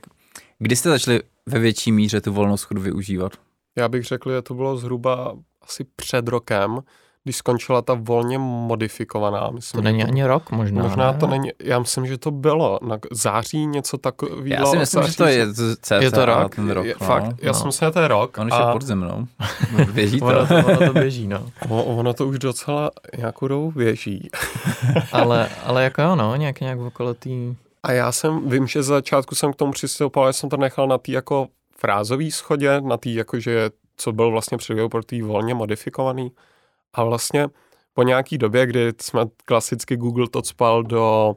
kdy jste začali ve větší míře tu volnou schodu využívat? Já bych řekl, že to bylo zhruba asi před rokem, když skončila ta volně modifikovaná. Myslím, to není to, ani rok možná. Možná ne? to není, já myslím, že to bylo na září něco takového. Já si myslím, že to je cca je to rok? ten rok. Je, no. Fakt, já no. jsem si, že to je rok. On už a... je pod zemnou. Běží to. ono, to, ono to běží, no. O, ono to už docela nějakou dobu běží. ale, ale jako jo, no, nějak, nějak okolo tý... A já jsem, vím, že z začátku jsem k tomu přistupoval, že jsem to nechal na té jako frázové schodě, na té jakože, co byl vlastně pro tý volně modifikovaný. A vlastně po nějaký době, kdy jsme klasicky Google to spal do,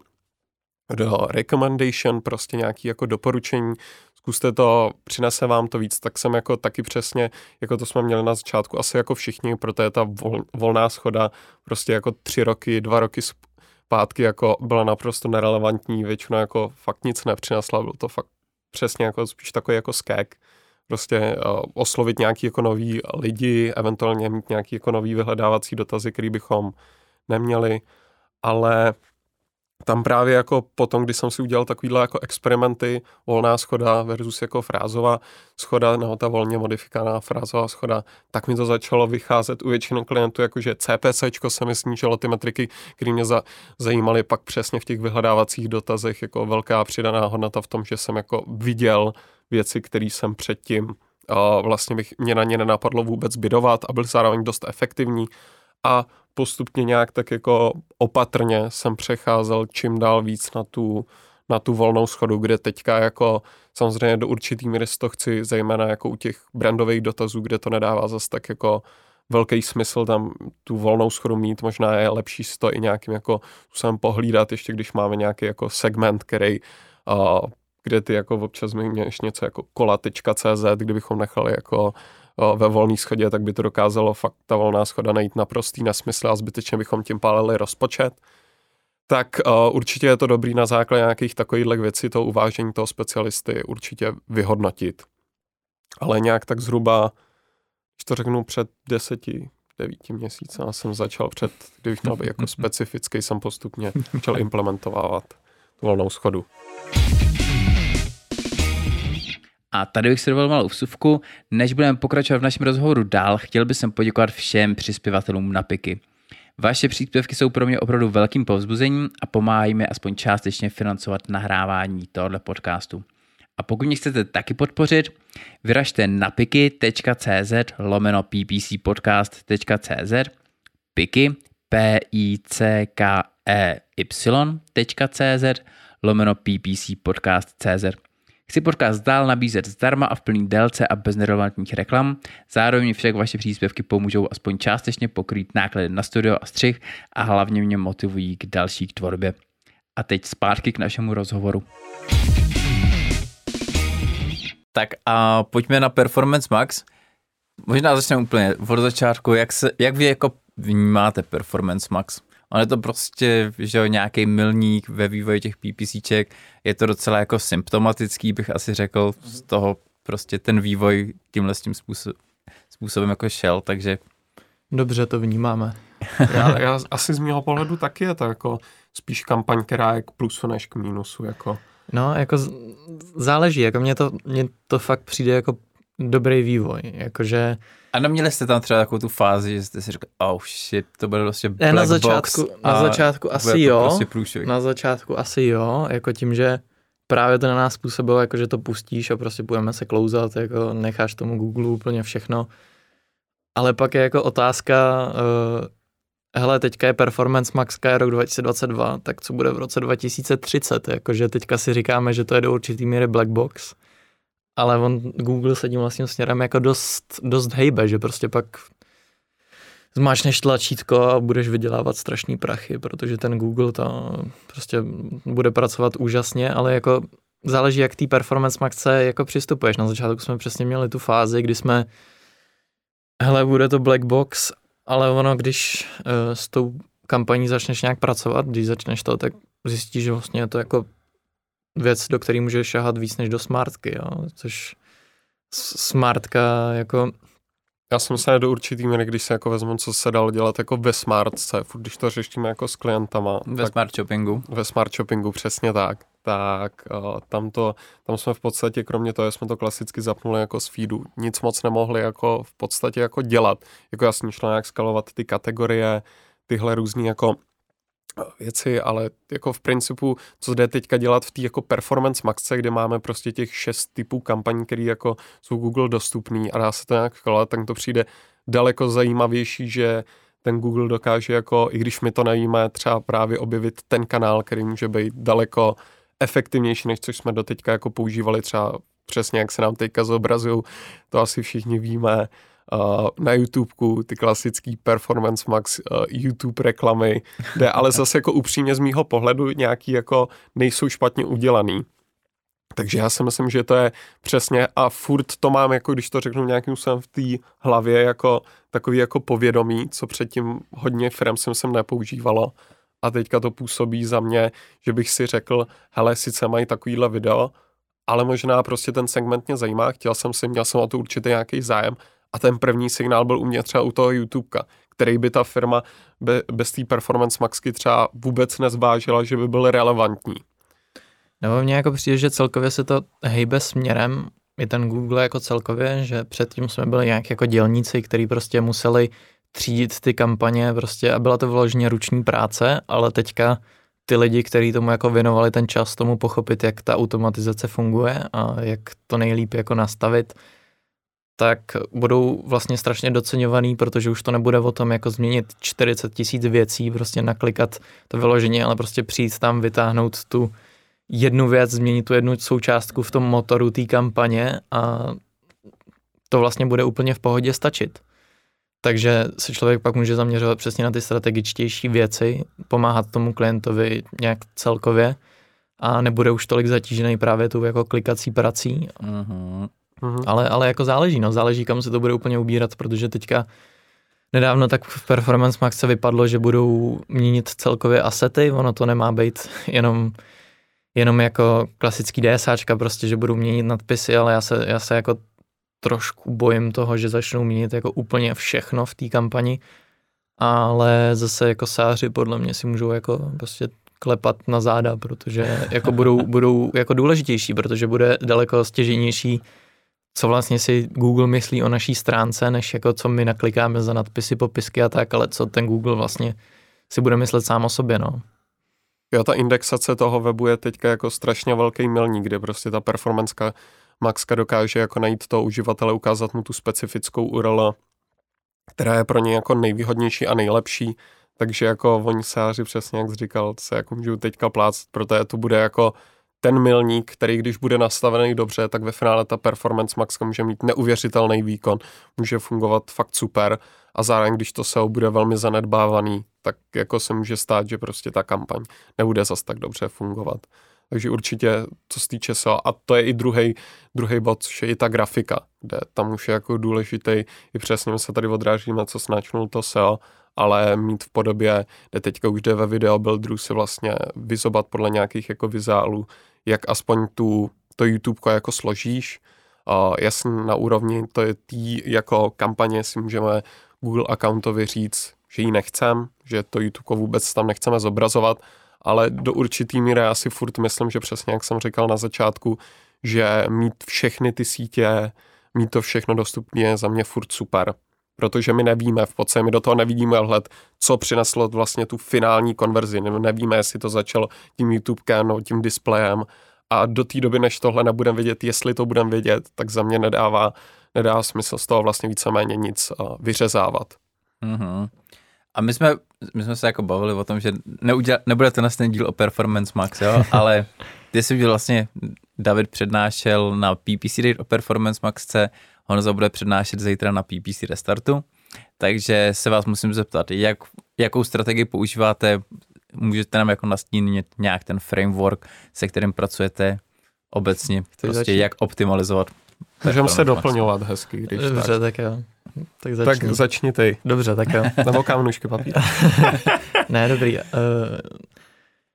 do recommendation, prostě nějaký jako doporučení, zkuste to, přinese vám to víc, tak jsem jako taky přesně, jako to jsme měli na začátku, asi jako všichni, protože ta vol, volná schoda prostě jako tři roky, dva roky zpátky jako byla naprosto nerelevantní, většinou jako fakt nic nepřinesla, byl to fakt přesně jako spíš takový jako skek prostě uh, oslovit nějaký jako nový lidi, eventuálně mít nějaký jako nový vyhledávací dotazy, který bychom neměli, ale tam právě jako potom, když jsem si udělal takovýhle jako experimenty, volná schoda versus jako frázová schoda, nebo ta volně modifikovaná frázová schoda, tak mi to začalo vycházet u většiny klientů, jakože CPC se mi snížilo ty metriky, které mě za, zajímaly pak přesně v těch vyhledávacích dotazech, jako velká přidaná hodnota v tom, že jsem jako viděl věci, které jsem předtím a vlastně bych, mě na ně nenapadlo vůbec bydovat a byl zároveň dost efektivní. A postupně nějak tak jako opatrně jsem přecházel čím dál víc na tu, na tu volnou schodu, kde teďka jako samozřejmě do určitý míry to chci, zejména jako u těch brandových dotazů, kde to nedává zase tak jako velký smysl tam tu volnou schodu mít, možná je lepší si to i nějakým jako způsobem pohlídat, ještě když máme nějaký jako segment, který uh, kde ty jako občas měš něco jako kola.cz, kdybychom nechali jako ve volné schodě, tak by to dokázalo fakt ta volná schoda najít naprostý nesmysl a zbytečně bychom tím pálili rozpočet. Tak uh, určitě je to dobrý na základě nějakých takových věcí, to uvážení toho specialisty určitě vyhodnotit. Ale nějak tak zhruba, když to řeknu před deseti, devíti měsíci, já jsem začal před, kdybych měl být jako specifický, jsem postupně začal implementovat tu volnou schodu. A tady bych si dovolil malou vsuvku. Než budeme pokračovat v našem rozhovoru dál, chtěl bych sem poděkovat všem přispěvatelům na PIKy. Vaše příspěvky jsou pro mě opravdu velkým povzbuzením a pomáhají mi aspoň částečně financovat nahrávání tohoto podcastu. A pokud mě chcete taky podpořit, vyražte na piky.cz lomeno ppcpodcast.cz piky p i c k e y.cz lomeno ppcpodcast.cz Chci podcast dál nabízet zdarma a v plný délce a bez nerelevantních reklam, zároveň však vaše příspěvky pomůžou aspoň částečně pokrýt náklady na studio a střih a hlavně mě motivují k další k tvorbě. A teď zpátky k našemu rozhovoru. Tak a pojďme na Performance Max. Možná začneme úplně od začátku. Jak, se, jak vy jako vnímáte Performance Max? On je to prostě, že nějaký milník ve vývoji těch PPCček, je to docela jako symptomatický, bych asi řekl, z toho prostě ten vývoj tímhle s tím způsob, způsobem jako šel, takže... Dobře to vnímáme. já, já asi z mého pohledu taky je to jako spíš kampaň, která je k plusu než k mínusu, jako... No, jako záleží, jako mně to, mně to fakt přijde jako dobrý vývoj, jakože a neměli jste tam třeba takovou tu fázi, že jste si řekli, oh shit, to bude prostě black na začátku, Na začátku asi jo, prostě na začátku asi jo, jako tím, že právě to na nás působilo, jako že to pustíš a prostě budeme se klouzat, jako necháš tomu Google úplně všechno. Ale pak je jako otázka, uh, hele, teďka je Performance Max je rok 2022, tak co bude v roce 2030, jakože teďka si říkáme, že to je do určitý míry black box ale on Google se tím vlastně směrem jako dost, dost hejbe, že prostě pak zmáčneš tlačítko a budeš vydělávat strašný prachy, protože ten Google to prostě bude pracovat úžasně, ale jako záleží, jak té performance maxce jako přistupuješ. Na začátku jsme přesně měli tu fázi, kdy jsme hele, bude to black box, ale ono, když uh, s tou kampaní začneš nějak pracovat, když začneš to, tak zjistíš, že vlastně je to jako věc, do které můžeš šahat víc než do smartky, jo? což smartka jako já jsem se do určitý míry, když se jako vezmu, co se dalo dělat jako ve smartce, když to řešíme jako s klientama. Ve tak, smart shoppingu. Ve smart shoppingu, přesně tak. Tak uh, tam, to, tam jsme v podstatě, kromě toho, jsme to klasicky zapnuli jako z feedu, nic moc nemohli jako v podstatě jako dělat. Jako jasně šlo nějak skalovat ty kategorie, tyhle různý jako věci, ale jako v principu, co jde teďka dělat v té jako performance maxce, kde máme prostě těch šest typů kampaní, které jako jsou Google dostupný a dá se to nějak kalovat, tak to přijde daleko zajímavější, že ten Google dokáže jako, i když my to nevíme, třeba právě objevit ten kanál, který může být daleko efektivnější, než což jsme doteďka jako používali třeba přesně, jak se nám teďka zobrazují, to asi všichni víme, uh, na YouTubeku, ty klasický Performance Max uh, YouTube reklamy, kde ale zase jako upřímně z mýho pohledu nějaký jako nejsou špatně udělaný. Takže já si myslím, že to je přesně a furt to mám, jako když to řeknu nějakým způsobem v té hlavě, jako takový jako povědomí, co předtím hodně firm jsem sem nepoužívalo a teďka to působí za mě, že bych si řekl, hele, sice mají takovýhle video, ale možná prostě ten segment mě zajímá, chtěl jsem si, měl jsem o to určitě nějaký zájem a ten první signál byl u mě třeba u toho YouTubeka, který by ta firma be, bez té performance maxky třeba vůbec nezvážila, že by byl relevantní. Nebo mně jako přijde, že celkově se to hejbe směrem, i ten Google jako celkově, že předtím jsme byli nějak jako dělníci, kteří prostě museli třídit ty kampaně prostě a byla to vložně ruční práce, ale teďka ty lidi, kteří tomu jako věnovali ten čas tomu pochopit, jak ta automatizace funguje a jak to nejlíp jako nastavit, tak budou vlastně strašně doceňovaný, protože už to nebude o tom jako změnit 40 tisíc věcí, prostě naklikat to vyloženě, ale prostě přijít tam, vytáhnout tu jednu věc, změnit tu jednu součástku v tom motoru té kampaně a to vlastně bude úplně v pohodě stačit. Takže se člověk pak může zaměřovat přesně na ty strategičtější věci, pomáhat tomu klientovi nějak celkově a nebude už tolik zatížený právě tu jako klikací prací. Uh-huh. Mm-hmm. Ale, ale jako záleží, no, záleží, kam se to bude úplně ubírat, protože teďka nedávno tak v Performance Max se vypadlo, že budou měnit celkově asety, ono to nemá být jenom jenom jako klasický DSAčka, prostě, že budou měnit nadpisy, ale já se, já se jako trošku bojím toho, že začnou měnit jako úplně všechno v té kampani, ale zase jako sáři podle mě si můžou jako prostě klepat na záda, protože jako budou, budou jako důležitější, protože bude daleko stěženější co vlastně si Google myslí o naší stránce, než jako co my naklikáme za nadpisy, popisky a tak, ale co ten Google vlastně si bude myslet sám o sobě, no. Jo, ta indexace toho webu je teďka jako strašně velký milník, kde prostě ta performanceka Maxka dokáže jako najít toho uživatele, ukázat mu tu specifickou URL, která je pro ně jako nejvýhodnější a nejlepší, takže jako oni sáři přesně, jak jsi říkal, se jako můžou teďka plácat, protože to bude jako ten milník, který když bude nastavený dobře, tak ve finále ta Performance Max může mít neuvěřitelný výkon, může fungovat fakt super a zároveň, když to SEO bude velmi zanedbávaný, tak jako se může stát, že prostě ta kampaň nebude zas tak dobře fungovat. Takže určitě, co se týče SEO, a to je i druhý druhý bod, což je i ta grafika, kde tam už je jako důležitý, i přesně se tady odrážíme, co snačnul to SEO, ale mít v podobě, kde teďka už jde ve video builderu si vlastně vyzobat podle nějakých jako vizuálů, jak aspoň tu, to YouTube jako složíš. Uh, jasně na úrovni to je tý jako kampaně si můžeme Google accountovi říct, že ji nechcem, že to YouTube vůbec tam nechceme zobrazovat, ale do určitý míry já si furt myslím, že přesně jak jsem říkal na začátku, že mít všechny ty sítě, mít to všechno dostupně je za mě furt super protože my nevíme, v podstatě my do toho nevidíme hled, co přineslo vlastně tu finální konverzi. Nevíme, jestli to začalo tím YouTubekem nebo tím displejem a do té doby, než tohle nebudeme vědět, jestli to budeme vědět, tak za mě nedává, nedává smysl z toho vlastně víceméně nic uh, vyřezávat. Mm-hmm. A my jsme, my jsme se jako bavili o tom, že neuděla, nebude to ten díl o Performance Max, jo, ale ty jsi vlastně David přednášel na PPC Date o Performance Maxce Honza bude přednášet zítra na PPC Restartu, takže se vás musím zeptat, jak, jakou strategii používáte, můžete nám jako nastínit nějak ten framework, se kterým pracujete, obecně, Chceš prostě začít? jak optimalizovat. Můžeme se doplňovat hezky, když Dobře, tak. tak jo. Tak začni. Tak začni ty. Dobře, tak jo. Nebo kámnušky papír. ne, dobrý. Uh,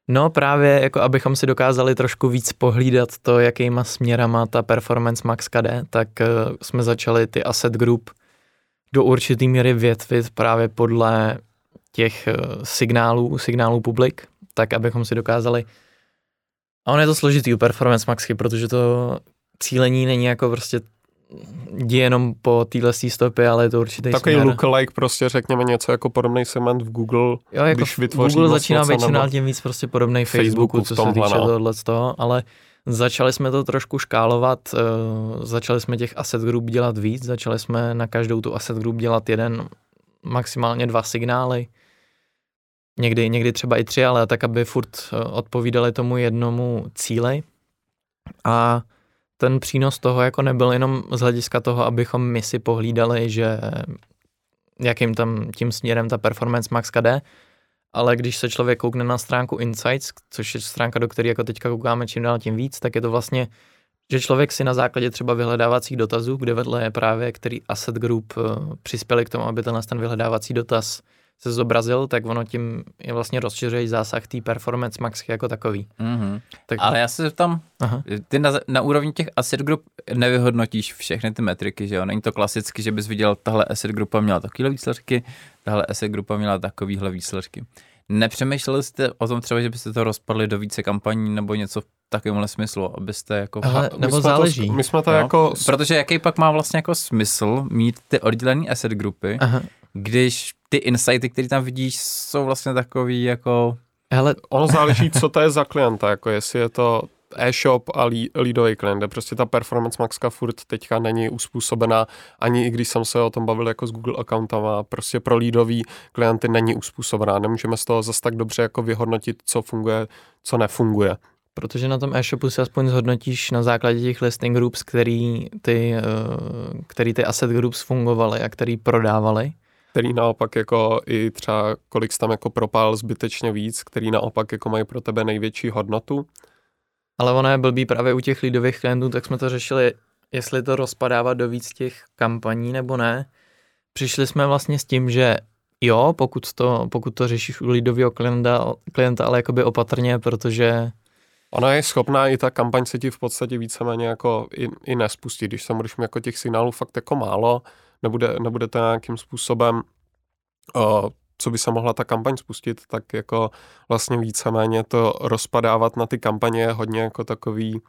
no právě, jako abychom si dokázali trošku víc pohlídat to, jakýma směrama ta Performance Max jde, tak uh, jsme začali ty asset group do určitý míry větvit právě podle těch uh, signálů, signálů publik, tak abychom si dokázali a on je to složitý u Performance Maxky, protože to cílení není jako prostě jdi jenom po téhle stopě, ale je to určitý Takový směr. lookalike, prostě řekněme něco jako podobný segment v Google. Jo, jako když vytvoří Google začíná být čím tím víc prostě podobný Facebooku Facebooku, co se týče no. tohle z toho, ale začali jsme to trošku škálovat, uh, začali jsme těch asset group dělat víc, začali jsme na každou tu asset group dělat jeden, maximálně dva signály, někdy, někdy třeba i tři, ale tak, aby furt eh, odpovídali tomu jednomu cíli a ten přínos toho jako nebyl jenom z hlediska toho, abychom my si pohlídali, že jakým tam tím směrem ta performance max jde, ale když se člověk koukne na stránku Insights, což je stránka, do které jako teďka koukáme čím dál tím víc, tak je to vlastně, že člověk si na základě třeba vyhledávacích dotazů, kde vedle je právě, který asset group eh, přispěli k tomu, aby tenhle ten vyhledávací dotaz se zobrazil, tak ono tím je vlastně rozšiřuje zásah té performance max jako takový. Mm-hmm. Tak, Ale já se zeptám, Aha. ty na, na úrovni těch asset group nevyhodnotíš všechny ty metriky, že jo? Není to klasicky, že bys viděl, tahle asset grupa měla takovýhle výsledky, tahle asset grupa měla takovýhle výsledky. Nepřemýšleli jste o tom třeba, že byste to rozpadli do více kampaní nebo něco v takovémhle smyslu, abyste jako... Ale- My nebo jsme záleží. To, my jsme to Jo, jako... Protože jaký pak má vlastně jako smysl mít ty oddělené asset grupy, Aha. Když ty insighty, které tam vidíš, jsou vlastně takový jako... Hele, Ono záleží, co to je za klienta, jako jestli je to e-shop a lí- leadový klient, kde prostě ta performance maxka furt teďka není uspůsobená, ani i když jsem se o tom bavil jako s Google accountama, prostě pro leadový klienty není uspůsobená. Nemůžeme z toho zase tak dobře jako vyhodnotit, co funguje, co nefunguje. Protože na tom e-shopu si aspoň zhodnotíš na základě těch listing groups, který ty, eh, který ty asset groups fungovaly a který prodávali. Který naopak jako i třeba kolik jsi tam jako propál zbytečně víc, který naopak jako mají pro tebe největší hodnotu. Ale ono je blbý právě u těch lidových klientů, tak jsme to řešili, jestli to rozpadávat do víc těch kampaní nebo ne. Přišli jsme vlastně s tím, že jo, pokud to, pokud to řešíš u lidového klienta, klienta, ale jakoby opatrně, protože Ona je schopná i ta kampaň se ti v podstatě víceméně jako i, i nespustit, když se jako těch signálů fakt jako málo, nebude, nebude to nějakým způsobem, uh, co by se mohla ta kampaň spustit, tak jako vlastně víceméně to rozpadávat na ty kampaně je hodně jako takový,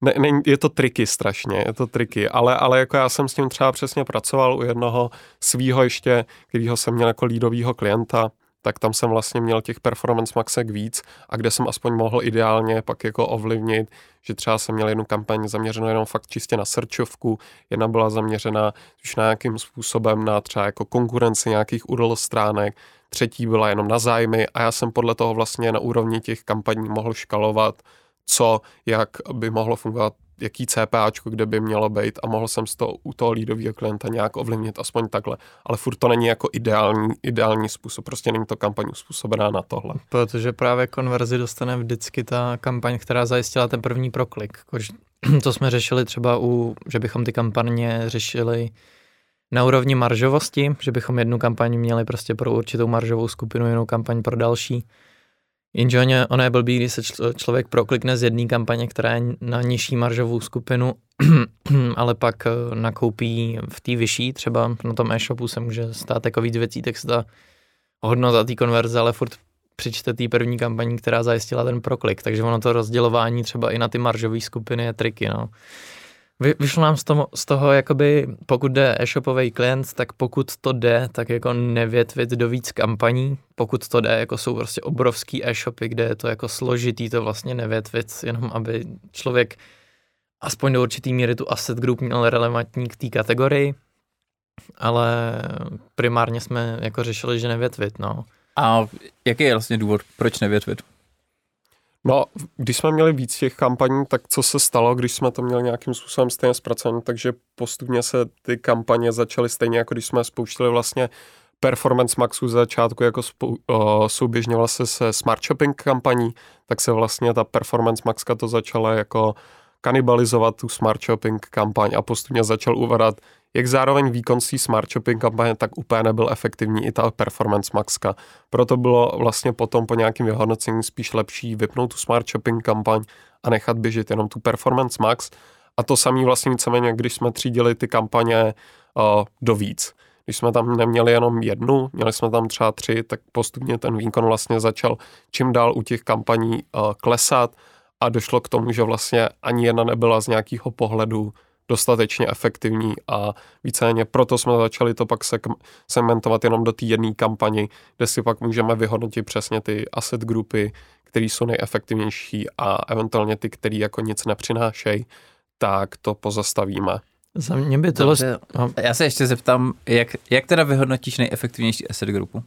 ne, ne, je to triky strašně, je to triky, ale, ale jako já jsem s tím třeba přesně pracoval u jednoho svýho ještě, kterýho jsem měl jako lídovýho klienta, tak tam jsem vlastně měl těch performance maxek víc a kde jsem aspoň mohl ideálně pak jako ovlivnit, že třeba jsem měl jednu kampaň zaměřenou jenom fakt čistě na srdčovku, jedna byla zaměřena už nějakým způsobem na třeba jako konkurenci nějakých URL stránek, třetí byla jenom na zájmy a já jsem podle toho vlastně na úrovni těch kampaní mohl škalovat, co, jak by mohlo fungovat, jaký CPAčko, kde by mělo být a mohl jsem z toho, u toho lídového klienta nějak ovlivnit aspoň takhle. Ale furt to není jako ideální, ideální způsob, prostě není to kampaň uspůsobená na tohle. Protože právě konverzi dostane vždycky ta kampaň, která zajistila ten první proklik. To jsme řešili třeba u, že bychom ty kampaně řešili na úrovni maržovosti, že bychom jednu kampaň měli prostě pro určitou maržovou skupinu, jinou kampaň pro další. Jenže ono- ono je blbý, když se čl- člověk proklikne z jedné kampaně, která je na nižší maržovou skupinu, ale pak eh, nakoupí v té vyšší, třeba na tom e-shopu se může stát jako víc věcí, tak se ta hodnota té konverze, ale furt přičte té první kampaní, která zajistila ten proklik. Takže ono to rozdělování třeba i na ty maržové skupiny je triky. No. Vy, vyšlo nám z toho, z toho, jakoby, pokud jde e-shopový klient, tak pokud to jde, tak jako nevětvit do víc kampaní. Pokud to jde, jako jsou prostě obrovský e-shopy, kde je to jako složitý to vlastně nevětvit, jenom aby člověk aspoň do určitý míry tu asset group měl relevantní k té kategorii, ale primárně jsme jako řešili, že nevětvit, no. A jaký je vlastně důvod, proč nevětvit? No, když jsme měli víc těch kampaní, tak co se stalo, když jsme to měli nějakým způsobem stejně zpracované, takže postupně se ty kampaně začaly stejně, jako když jsme spouštili vlastně Performance Maxu z začátku jako spou, o, souběžně vlastně se Smart Shopping kampaní, tak se vlastně ta Performance Maxka to začala jako kanibalizovat tu Smart Shopping kampaň a postupně začal uvadat, jak zároveň výkon té Smart Shopping kampaně tak úplně nebyl efektivní i ta Performance Maxka. Proto bylo vlastně potom po nějakém vyhodnocení spíš lepší vypnout tu Smart Shopping kampaň a nechat běžet jenom tu Performance Max. A to samý vlastně víceméně, když jsme třídili ty kampaně uh, do víc. Když jsme tam neměli jenom jednu, měli jsme tam třeba tři, tak postupně ten výkon vlastně začal čím dál u těch kampaní uh, klesat a došlo k tomu, že vlastně ani jedna nebyla z nějakého pohledu dostatečně efektivní a víceméně proto jsme začali to pak segmentovat jenom do té jedné kampani, kde si pak můžeme vyhodnotit přesně ty asset grupy, které jsou nejefektivnější a eventuálně ty, které jako nic nepřinášejí, tak to pozastavíme. Za mě by to... Dobře, no. Já se ještě zeptám, jak, jak teda vyhodnotíš nejefektivnější asset grupu?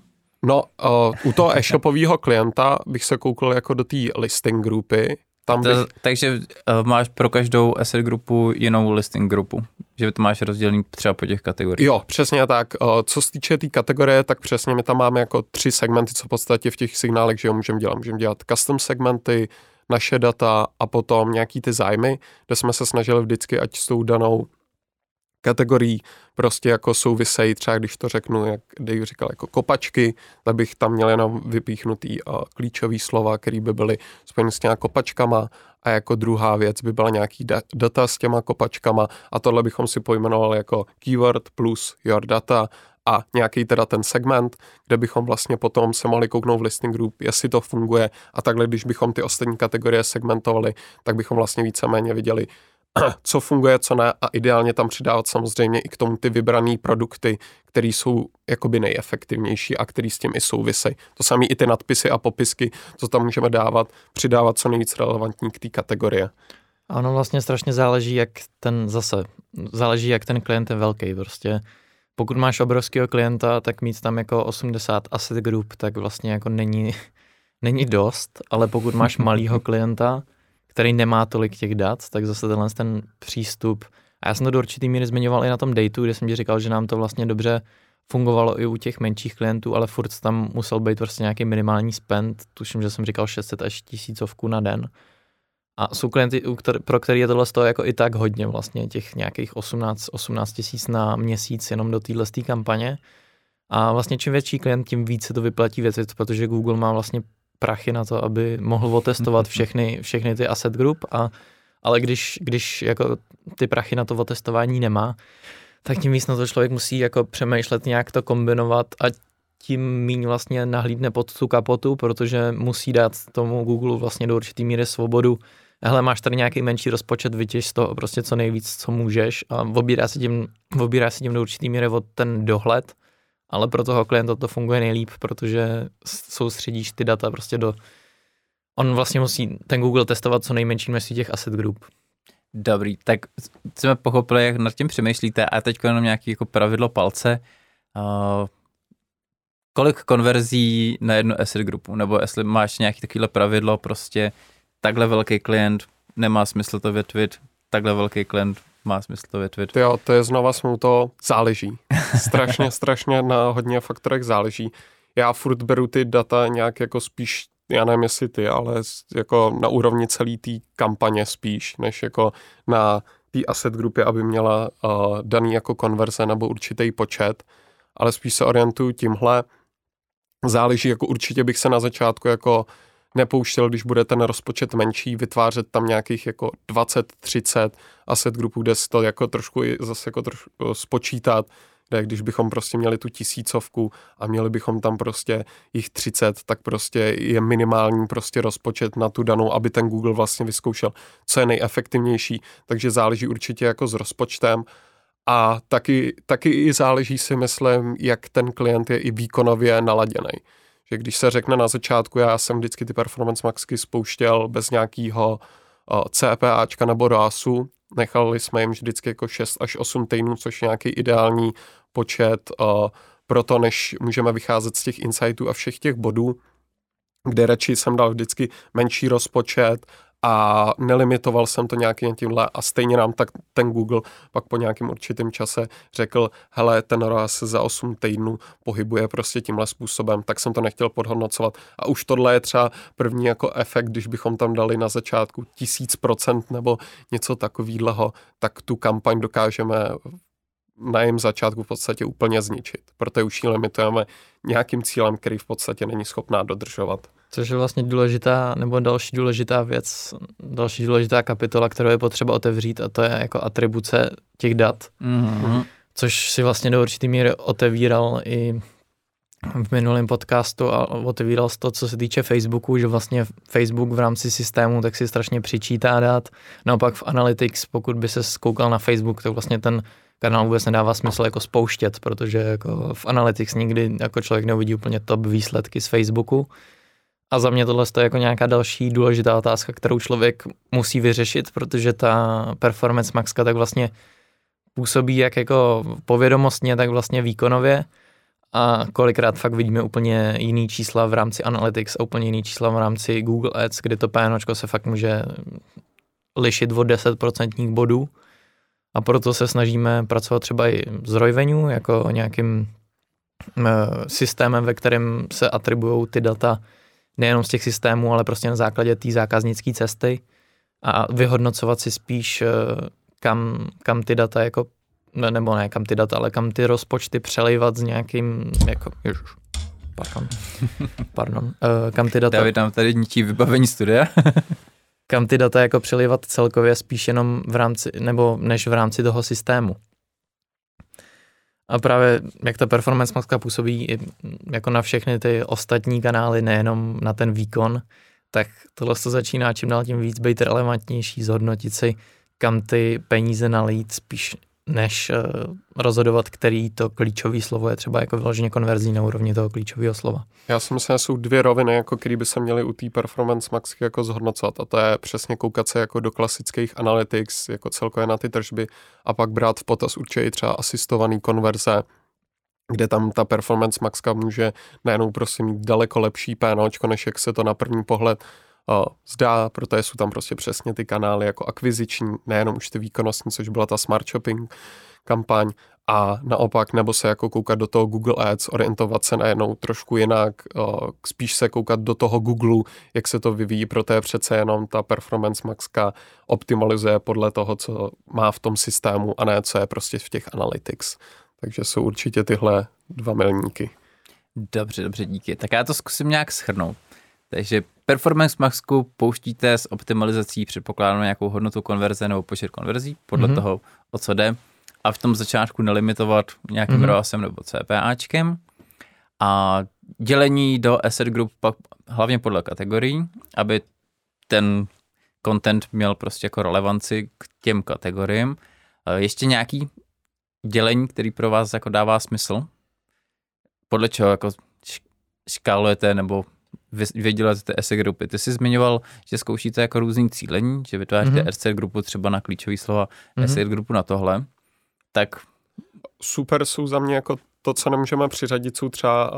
No, uh, u toho e-shopového klienta bych se koukal jako do té listing grupy, tam bych... to, takže uh, máš pro každou asset grupu jinou listing grupu, že to máš rozdělený třeba po těch kategoriích. Jo, přesně tak. Uh, co se týče té tý kategorie, tak přesně my tam máme jako tři segmenty, co v podstatě v těch signálech, že jo, můžeme dělat. Můžeme dělat custom segmenty, naše data a potom nějaký ty zájmy, kde jsme se snažili vždycky, ať s tou danou kategorií prostě jako souvisejí, třeba když to řeknu, jak Dave říkal, jako kopačky, tak bych tam měl jenom vypíchnutý uh, klíčový slova, které by byly spojeny s těma kopačkama. A jako druhá věc by byla nějaký da- data s těma kopačkama. A tohle bychom si pojmenovali jako keyword plus your data. A nějaký teda ten segment, kde bychom vlastně potom se mohli kouknout v listing group, jestli to funguje. A takhle, když bychom ty ostatní kategorie segmentovali, tak bychom vlastně víceméně viděli, co funguje, co ne a ideálně tam přidávat samozřejmě i k tomu ty vybrané produkty, které jsou jakoby nejefektivnější a který s tím i souvisejí. To samé i ty nadpisy a popisky, co tam můžeme dávat, přidávat co nejvíc relevantní k té kategorie. Ano, vlastně strašně záleží, jak ten zase, záleží, jak ten klient je velký. Prostě pokud máš obrovského klienta, tak mít tam jako 80 asset group, tak vlastně jako není, není dost, ale pokud máš malýho klienta, který nemá tolik těch dat, tak zase tenhle ten přístup, a já jsem to do určitý míry zmiňoval i na tom dateu, kde jsem ti říkal, že nám to vlastně dobře fungovalo i u těch menších klientů, ale furt tam musel být prostě nějaký minimální spend, tuším, že jsem říkal 600 až tisícovku na den. A jsou klienty, pro který je tohle toho jako i tak hodně vlastně, těch nějakých 18, 18 tisíc na měsíc jenom do téhle kampaně. A vlastně čím větší klient, tím více to vyplatí věci, protože Google má vlastně prachy na to, aby mohl otestovat všechny, všechny ty asset group, a, ale když, když jako ty prachy na to otestování nemá, tak tím víc na to člověk musí jako přemýšlet nějak to kombinovat a tím míň vlastně nahlídne pod tu kapotu, protože musí dát tomu Google vlastně do určitý míry svobodu. Hele, máš tady nějaký menší rozpočet, vytěž z toho prostě co nejvíc, co můžeš a obírá se tím, obírá se tím do určitý míry od ten dohled ale pro toho klienta to funguje nejlíp, protože soustředíš ty data prostě do... On vlastně musí ten Google testovat co nejmenší množství těch asset group. Dobrý, tak jsme pochopili, jak nad tím přemýšlíte a teď jenom nějaký jako pravidlo palce. Uh, kolik konverzí na jednu asset grupu, nebo jestli máš nějaký takovýhle pravidlo, prostě takhle velký klient, nemá smysl to větvit, takhle velký klient má smysl to větvit. Jo, to je znova jsme to záleží. Strašně, strašně na hodně faktorech záleží. Já furt beru ty data nějak jako spíš, já nevím jestli ty, ale jako na úrovni celé té kampaně spíš, než jako na té asset grupě, aby měla uh, daný jako konverze nebo určitý počet, ale spíš se orientuju tímhle. Záleží, jako určitě bych se na začátku jako nepouštěl, když bude ten rozpočet menší, vytvářet tam nějakých jako 20, 30 asset grupů, kde se to jako trošku zase jako trošku spočítat, kde když bychom prostě měli tu tisícovku a měli bychom tam prostě jich 30, tak prostě je minimální prostě rozpočet na tu danou, aby ten Google vlastně vyzkoušel, co je nejefektivnější, takže záleží určitě jako s rozpočtem a taky, taky i záleží si myslím, jak ten klient je i výkonově naladěný že když se řekne na začátku, já jsem vždycky ty Performance Maxky spouštěl bez nějakého uh, CPAčka nebo RASu, nechali jsme jim vždycky jako 6 až 8 týdnů, což je nějaký ideální počet uh, pro to, než můžeme vycházet z těch insightů a všech těch bodů, kde radši jsem dal vždycky menší rozpočet a nelimitoval jsem to nějakým tímhle a stejně nám tak ten Google pak po nějakém určitém čase řekl, hele, ten ROAS za 8 týdnů pohybuje prostě tímhle způsobem, tak jsem to nechtěl podhodnocovat a už tohle je třeba první jako efekt, když bychom tam dali na začátku tisíc procent nebo něco takového, tak tu kampaň dokážeme na jejím začátku v podstatě úplně zničit, protože už ji limitujeme nějakým cílem, který v podstatě není schopná dodržovat. Což je vlastně důležitá, nebo další důležitá věc, další důležitá kapitola, kterou je potřeba otevřít a to je jako atribuce těch dat. Mm-hmm. Což si vlastně do určitý míry otevíral i v minulém podcastu a otevíral to, co se týče Facebooku, že vlastně Facebook v rámci systému tak si strašně přičítá dát. Naopak v Analytics, pokud by se skoukal na Facebook, tak vlastně ten kanál vůbec nedává smysl jako spouštět, protože jako v Analytics nikdy jako člověk neuvidí úplně top výsledky z Facebooku. A za mě tohle je jako nějaká další důležitá otázka, kterou člověk musí vyřešit, protože ta performance maxka tak vlastně působí jak jako povědomostně, tak vlastně výkonově. A kolikrát fakt vidíme úplně jiný čísla v rámci Analytics a úplně jiný čísla v rámci Google Ads, kdy to PNOčko se fakt může lišit o 10% bodů. A proto se snažíme pracovat třeba i s Royvenue jako nějakým uh, systémem, ve kterém se atribují ty data nejenom z těch systémů, ale prostě na základě té zákaznické cesty a vyhodnocovat si spíš, uh, kam, kam ty data jako, ne, nebo ne kam ty data, ale kam ty rozpočty přelejvat s nějakým, jako, ježiš, pardon, pardon, uh, kam ty data... David nám tady ničí vybavení studia. kam ty data jako přelivat celkově spíš jenom v rámci, nebo než v rámci toho systému. A právě jak ta performance maska působí i jako na všechny ty ostatní kanály, nejenom na ten výkon, tak tohle to začíná čím dál tím víc být relevantnější, zhodnotit si, kam ty peníze nalít spíš než uh, rozhodovat, který to klíčové slovo je třeba jako vyloženě konverzí na úrovni toho klíčového slova. Já si myslím, že jsou dvě roviny, jako který by se měly u té performance max jako zhodnocovat a to je přesně koukat se jako do klasických analytics, jako celkově na ty tržby a pak brát v potaz určitě třeba asistovaný konverze, kde tam ta performance maxka může najednou prostě mít daleko lepší PNOčko, než jak se to na první pohled zdá, protože jsou tam prostě přesně ty kanály jako akviziční, nejenom už ty výkonnostní, což byla ta smart shopping kampaň, a naopak, nebo se jako koukat do toho Google Ads, orientovat se najednou trošku jinak, spíš se koukat do toho Google, jak se to vyvíjí, proto je přece jenom ta Performance Maxka optimalizuje podle toho, co má v tom systému a ne co je prostě v těch analytics. Takže jsou určitě tyhle dva milníky. Dobře, dobře, díky. Tak já to zkusím nějak schrnout. Takže Performance Maxku pouštíte s optimalizací předpokládanou nějakou hodnotu konverze nebo počet konverzí, podle mm-hmm. toho, o co jde. A v tom začátku nelimitovat nějakým mm-hmm. ROASem nebo CPAčkem. A dělení do asset group pak hlavně podle kategorií, aby ten content měl prostě jako relevanci k těm kategoriím. Ještě nějaký dělení, který pro vás jako dává smysl? Podle čeho jako škálujete nebo vydělat ty essay grupy. Ty jsi zmiňoval, že zkoušíte jako různý cílení, že vytváříte mm-hmm. essay grupu třeba na klíčové slova, mm-hmm. essay grupu na tohle. Tak super jsou za mě jako to, co nemůžeme přiřadit, jsou třeba,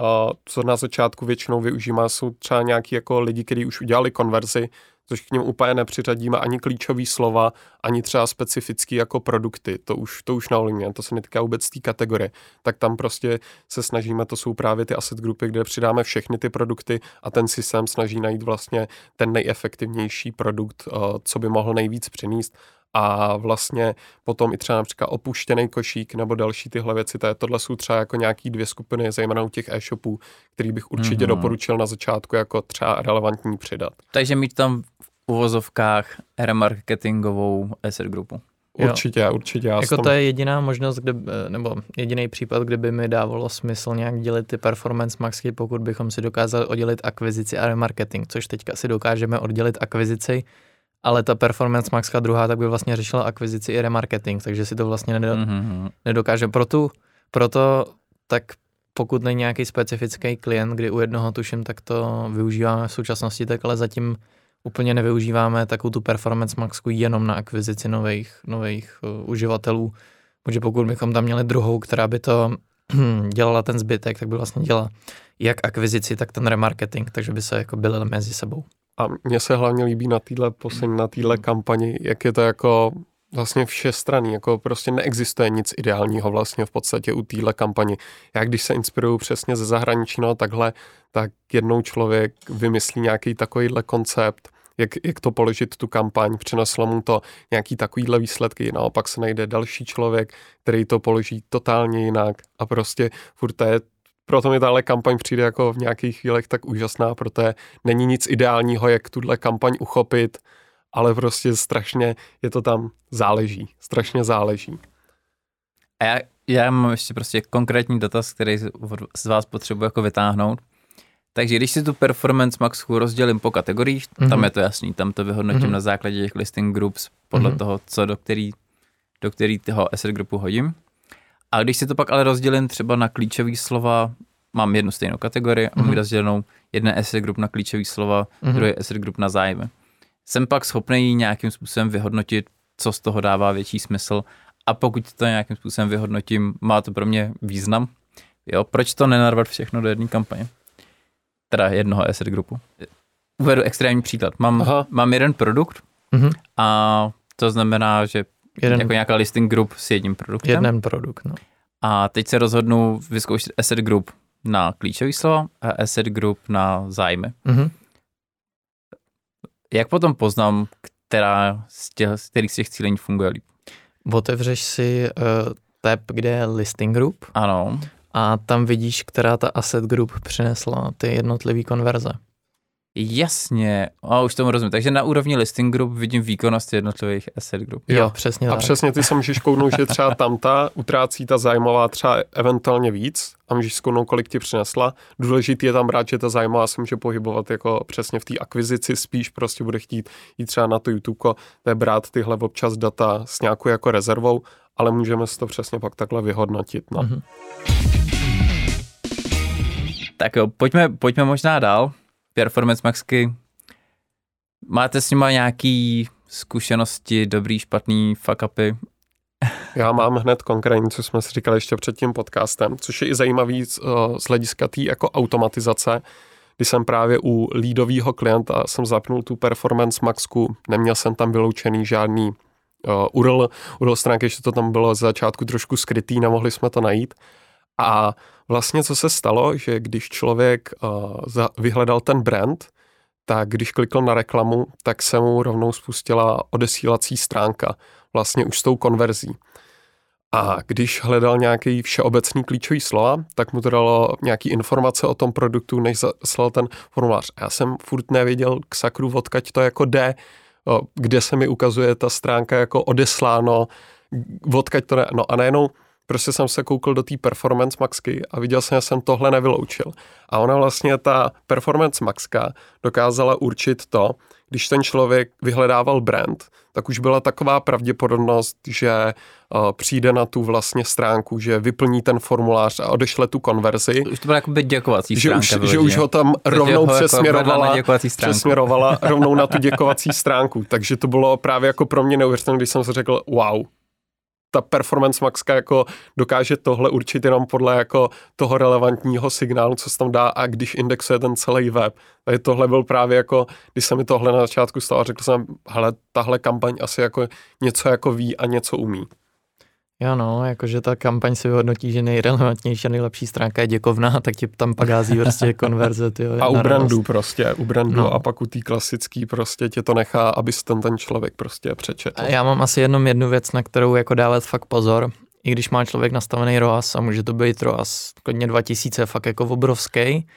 co na začátku většinou využívá, jsou třeba nějaký jako lidi, kteří už udělali konverzi, což k ním úplně nepřiřadíme ani klíčové slova, ani třeba specifický jako produkty, to už, to už neovlivňuje, to se netýká vůbec té kategorie, tak tam prostě se snažíme, to jsou právě ty asset grupy, kde přidáme všechny ty produkty a ten systém snaží najít vlastně ten nejefektivnější produkt, co by mohl nejvíc přinést a vlastně potom i třeba například opuštěný košík nebo další tyhle věci, to je, tohle jsou třeba jako nějaký dvě skupiny, zejména u těch e-shopů, který bych určitě mm-hmm. doporučil na začátku jako třeba relevantní přidat. Takže mít tam uvozovkách remarketingovou asset grupu. Určitě, jo. určitě. Já jako to je jediná možnost, kde, nebo jediný případ, kde by mi dávalo smysl nějak dělit ty performance maxky, pokud bychom si dokázali oddělit akvizici a remarketing, což teďka si dokážeme oddělit akvizici ale ta Performance Maxka druhá tak by vlastně řešila akvizici i remarketing, takže si to vlastně nedo, mm-hmm. nedokáže. Proto, proto tak pokud není nějaký specifický klient, kdy u jednoho tuším, tak to využíváme v současnosti, tak ale zatím úplně nevyužíváme takovou tu Performance Maxku jenom na akvizici nových, nových uh, uživatelů, protože pokud bychom tam měli druhou, která by to dělala ten zbytek, tak by vlastně dělala jak akvizici, tak ten remarketing, takže by se jako byly mezi sebou. A mně se hlavně líbí na téhle poslední, na téhle kampani, jak je to jako vlastně všestranný, jako prostě neexistuje nic ideálního vlastně v podstatě u téhle kampani. Já když se inspiruju přesně ze zahraničí, no takhle, tak jednou člověk vymyslí nějaký takovýhle koncept, jak, jak to položit tu kampaň, přineslo mu to nějaký takovýhle výsledky, naopak se najde další člověk, který to položí totálně jinak a prostě furt je proto mi tahle kampaň přijde jako v nějakých chvílech tak úžasná, protože není nic ideálního, jak tuhle kampaň uchopit, ale prostě strašně je to tam záleží, strašně záleží. A já, já mám ještě prostě konkrétní dotaz, který z vás potřebuji jako vytáhnout. Takže když si tu performance maxu rozdělím po kategoriích, mm-hmm. tam je to jasný, tam to vyhodnotím mm-hmm. na základě těch listing groups podle mm-hmm. toho, co do který, do který toho asset groupu hodím. A když si to pak ale rozdělím třeba na klíčové slova, mám jednu stejnou kategorii a mm-hmm. mám rozdělenou jeden asset group na klíčové slova, mm-hmm. druhý asset group na zájmy. Jsem pak schopný nějakým způsobem vyhodnotit, co z toho dává větší smysl a pokud to nějakým způsobem vyhodnotím, má to pro mě význam. Jo, proč to nenarvat všechno do jedné kampaně? Teda jednoho asset groupu. Uvedu extrémní příklad. Mám, mám jeden produkt mm-hmm. a to znamená, že jeden, jako nějaká listing group s jedním produktem. Jeden produkt, no. A teď se rozhodnu vyzkoušet asset group na klíčový slova a asset group na zájmy. Mm-hmm. Jak potom poznám, která z těch, z kterých z těch cílení funguje líp? Otevřeš si uh, tab, kde je listing group. Ano. A tam vidíš, která ta asset group přinesla ty jednotlivé konverze. Jasně, a už tomu rozumím. Takže na úrovni listing group vidím výkonnost jednotlivých asset group. Jo, jo přesně A tak. přesně ty se můžeš kouknout, že třeba tamta utrácí ta zájmová třeba eventuálně víc a můžeš zkounout, kolik ti přinesla. Důležitý je tam brát, že ta zájmová se může pohybovat jako přesně v té akvizici, spíš prostě bude chtít jít třeba na to YouTube, to je brát tyhle občas data s nějakou jako rezervou, ale můžeme si to přesně pak takhle vyhodnotit. No. Mm-hmm. Tak jo, pojďme, pojďme možná dál. Performance Maxky, máte s nima nějaký zkušenosti, dobrý, špatný fuck upy? Já mám hned konkrétní, co jsme si říkali ještě před tím podcastem, což je i zajímavý z, eh, z hlediska té jako automatizace, když jsem právě u lídového klienta jsem zapnul tu Performance Maxku, neměl jsem tam vyloučený žádný URL, URL stránky, že to tam bylo z začátku trošku skrytý, nemohli jsme to najít. A vlastně co se stalo, že když člověk uh, vyhledal ten brand, tak když klikl na reklamu, tak se mu rovnou spustila odesílací stránka, vlastně už s tou konverzí. A když hledal nějaký všeobecný klíčový slova, tak mu to dalo nějaký informace o tom produktu, než zaslal ten formulář. Já jsem furt nevěděl k sakru, odkaď to jako jde, kde se mi ukazuje ta stránka jako odesláno, odkaď to ne. No a najednou prostě jsem se koukl do té Performance Maxky a viděl jsem, že jsem tohle nevyloučil. A ona vlastně, ta Performance Maxka dokázala určit to, když ten člověk vyhledával brand, tak už byla taková pravděpodobnost, že uh, přijde na tu vlastně stránku, že vyplní ten formulář a odešle tu konverzi. Už to byla jako děkovací stránka. Že už, že už ho tam rovnou ho jako přesměrovala, jako přesměrovala rovnou na tu děkovací stránku. Takže to bylo právě jako pro mě neuvěřitelné, když jsem si řekl, wow, ta performance maxka jako dokáže tohle určit jenom podle jako toho relevantního signálu, co se tam dá a když indexuje ten celý web. Takže tohle byl právě jako, když se mi tohle na začátku stalo, řekl jsem, hele, tahle kampaň asi jako něco jako ví a něco umí. Jo no, jakože ta kampaň se vyhodnotí, že nejrelevantnější a nejlepší stránka je děkovná, tak ti tam pak hází prostě konverze. Tyjo, a u brandu prostě, u brandu no. a pak u té klasický prostě tě to nechá, abys ten ten člověk prostě přečetl. A já mám asi jenom jednu věc, na kterou jako dávat fakt pozor. I když má člověk nastavený ROAS a může to být ROAS klidně 2000, fakt jako obrovský,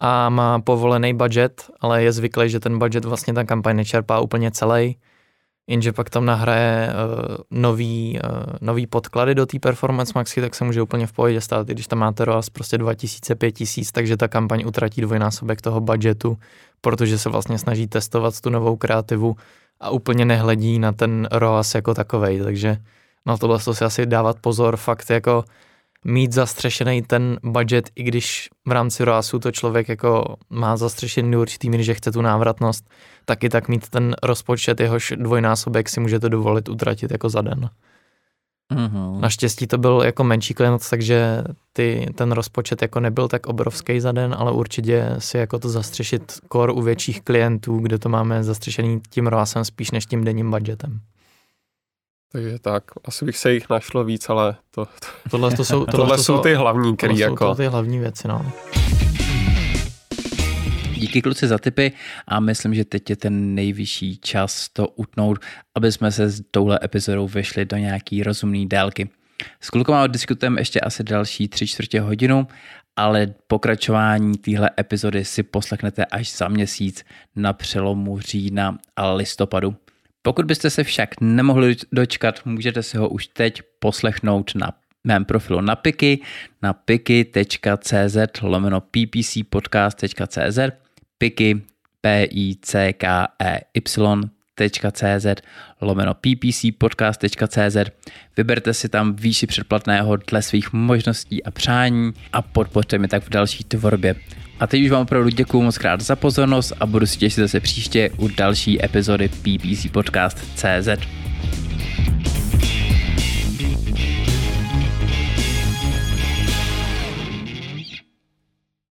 a má povolený budget, ale je zvyklý, že ten budget vlastně ta kampaň nečerpá úplně celý, jenže pak tam nahraje uh, nový, uh, nový podklady do té Performance Maxy, tak se může úplně v pohodě stát, i když tam máte ROAS prostě 2000, 5000, takže ta kampaň utratí dvojnásobek toho budgetu, protože se vlastně snaží testovat tu novou kreativu a úplně nehledí na ten ROAS jako takovej, takže na tohle to si asi dávat pozor, fakt jako mít zastřešený ten budget, i když v rámci ROASu to člověk jako má zastřešený do určitý míry, že chce tu návratnost, taky tak mít ten rozpočet, jehož dvojnásobek si můžete dovolit utratit jako za den. Mm-hmm. Naštěstí to byl jako menší klient, takže ty, ten rozpočet jako nebyl tak obrovský za den, ale určitě si jako to zastřešit kor u větších klientů, kde to máme zastřešený tím ROASem spíš než tím denním budgetem. Takže tak, asi bych se jich našlo víc, ale to, to tohle, to jsou, tohle, tohle to jsou ty hlavní, který tohle jako... Jsou to ty hlavní věci, no. Díky kluci za tipy a myslím, že teď je ten nejvyšší čas to utnout, aby jsme se s touhle epizodou vešli do nějaký rozumný délky. S klukama diskutujeme ještě asi další tři čtvrtě hodinu, ale pokračování téhle epizody si poslechnete až za měsíc na přelomu října a listopadu. Pokud byste se však nemohli dočkat, můžete si ho už teď poslechnout na mém profilu na Piky, na piky.cz lomeno ppcpodcast.cz piky, p i c k e y.cz lomeno ppcpodcast.cz Vyberte si tam výši předplatného dle svých možností a přání a podpořte mi tak v další tvorbě. A teď už vám opravdu děkuji moc krát za pozornost a budu si těšit zase příště u další epizody PPC Podcast CZ.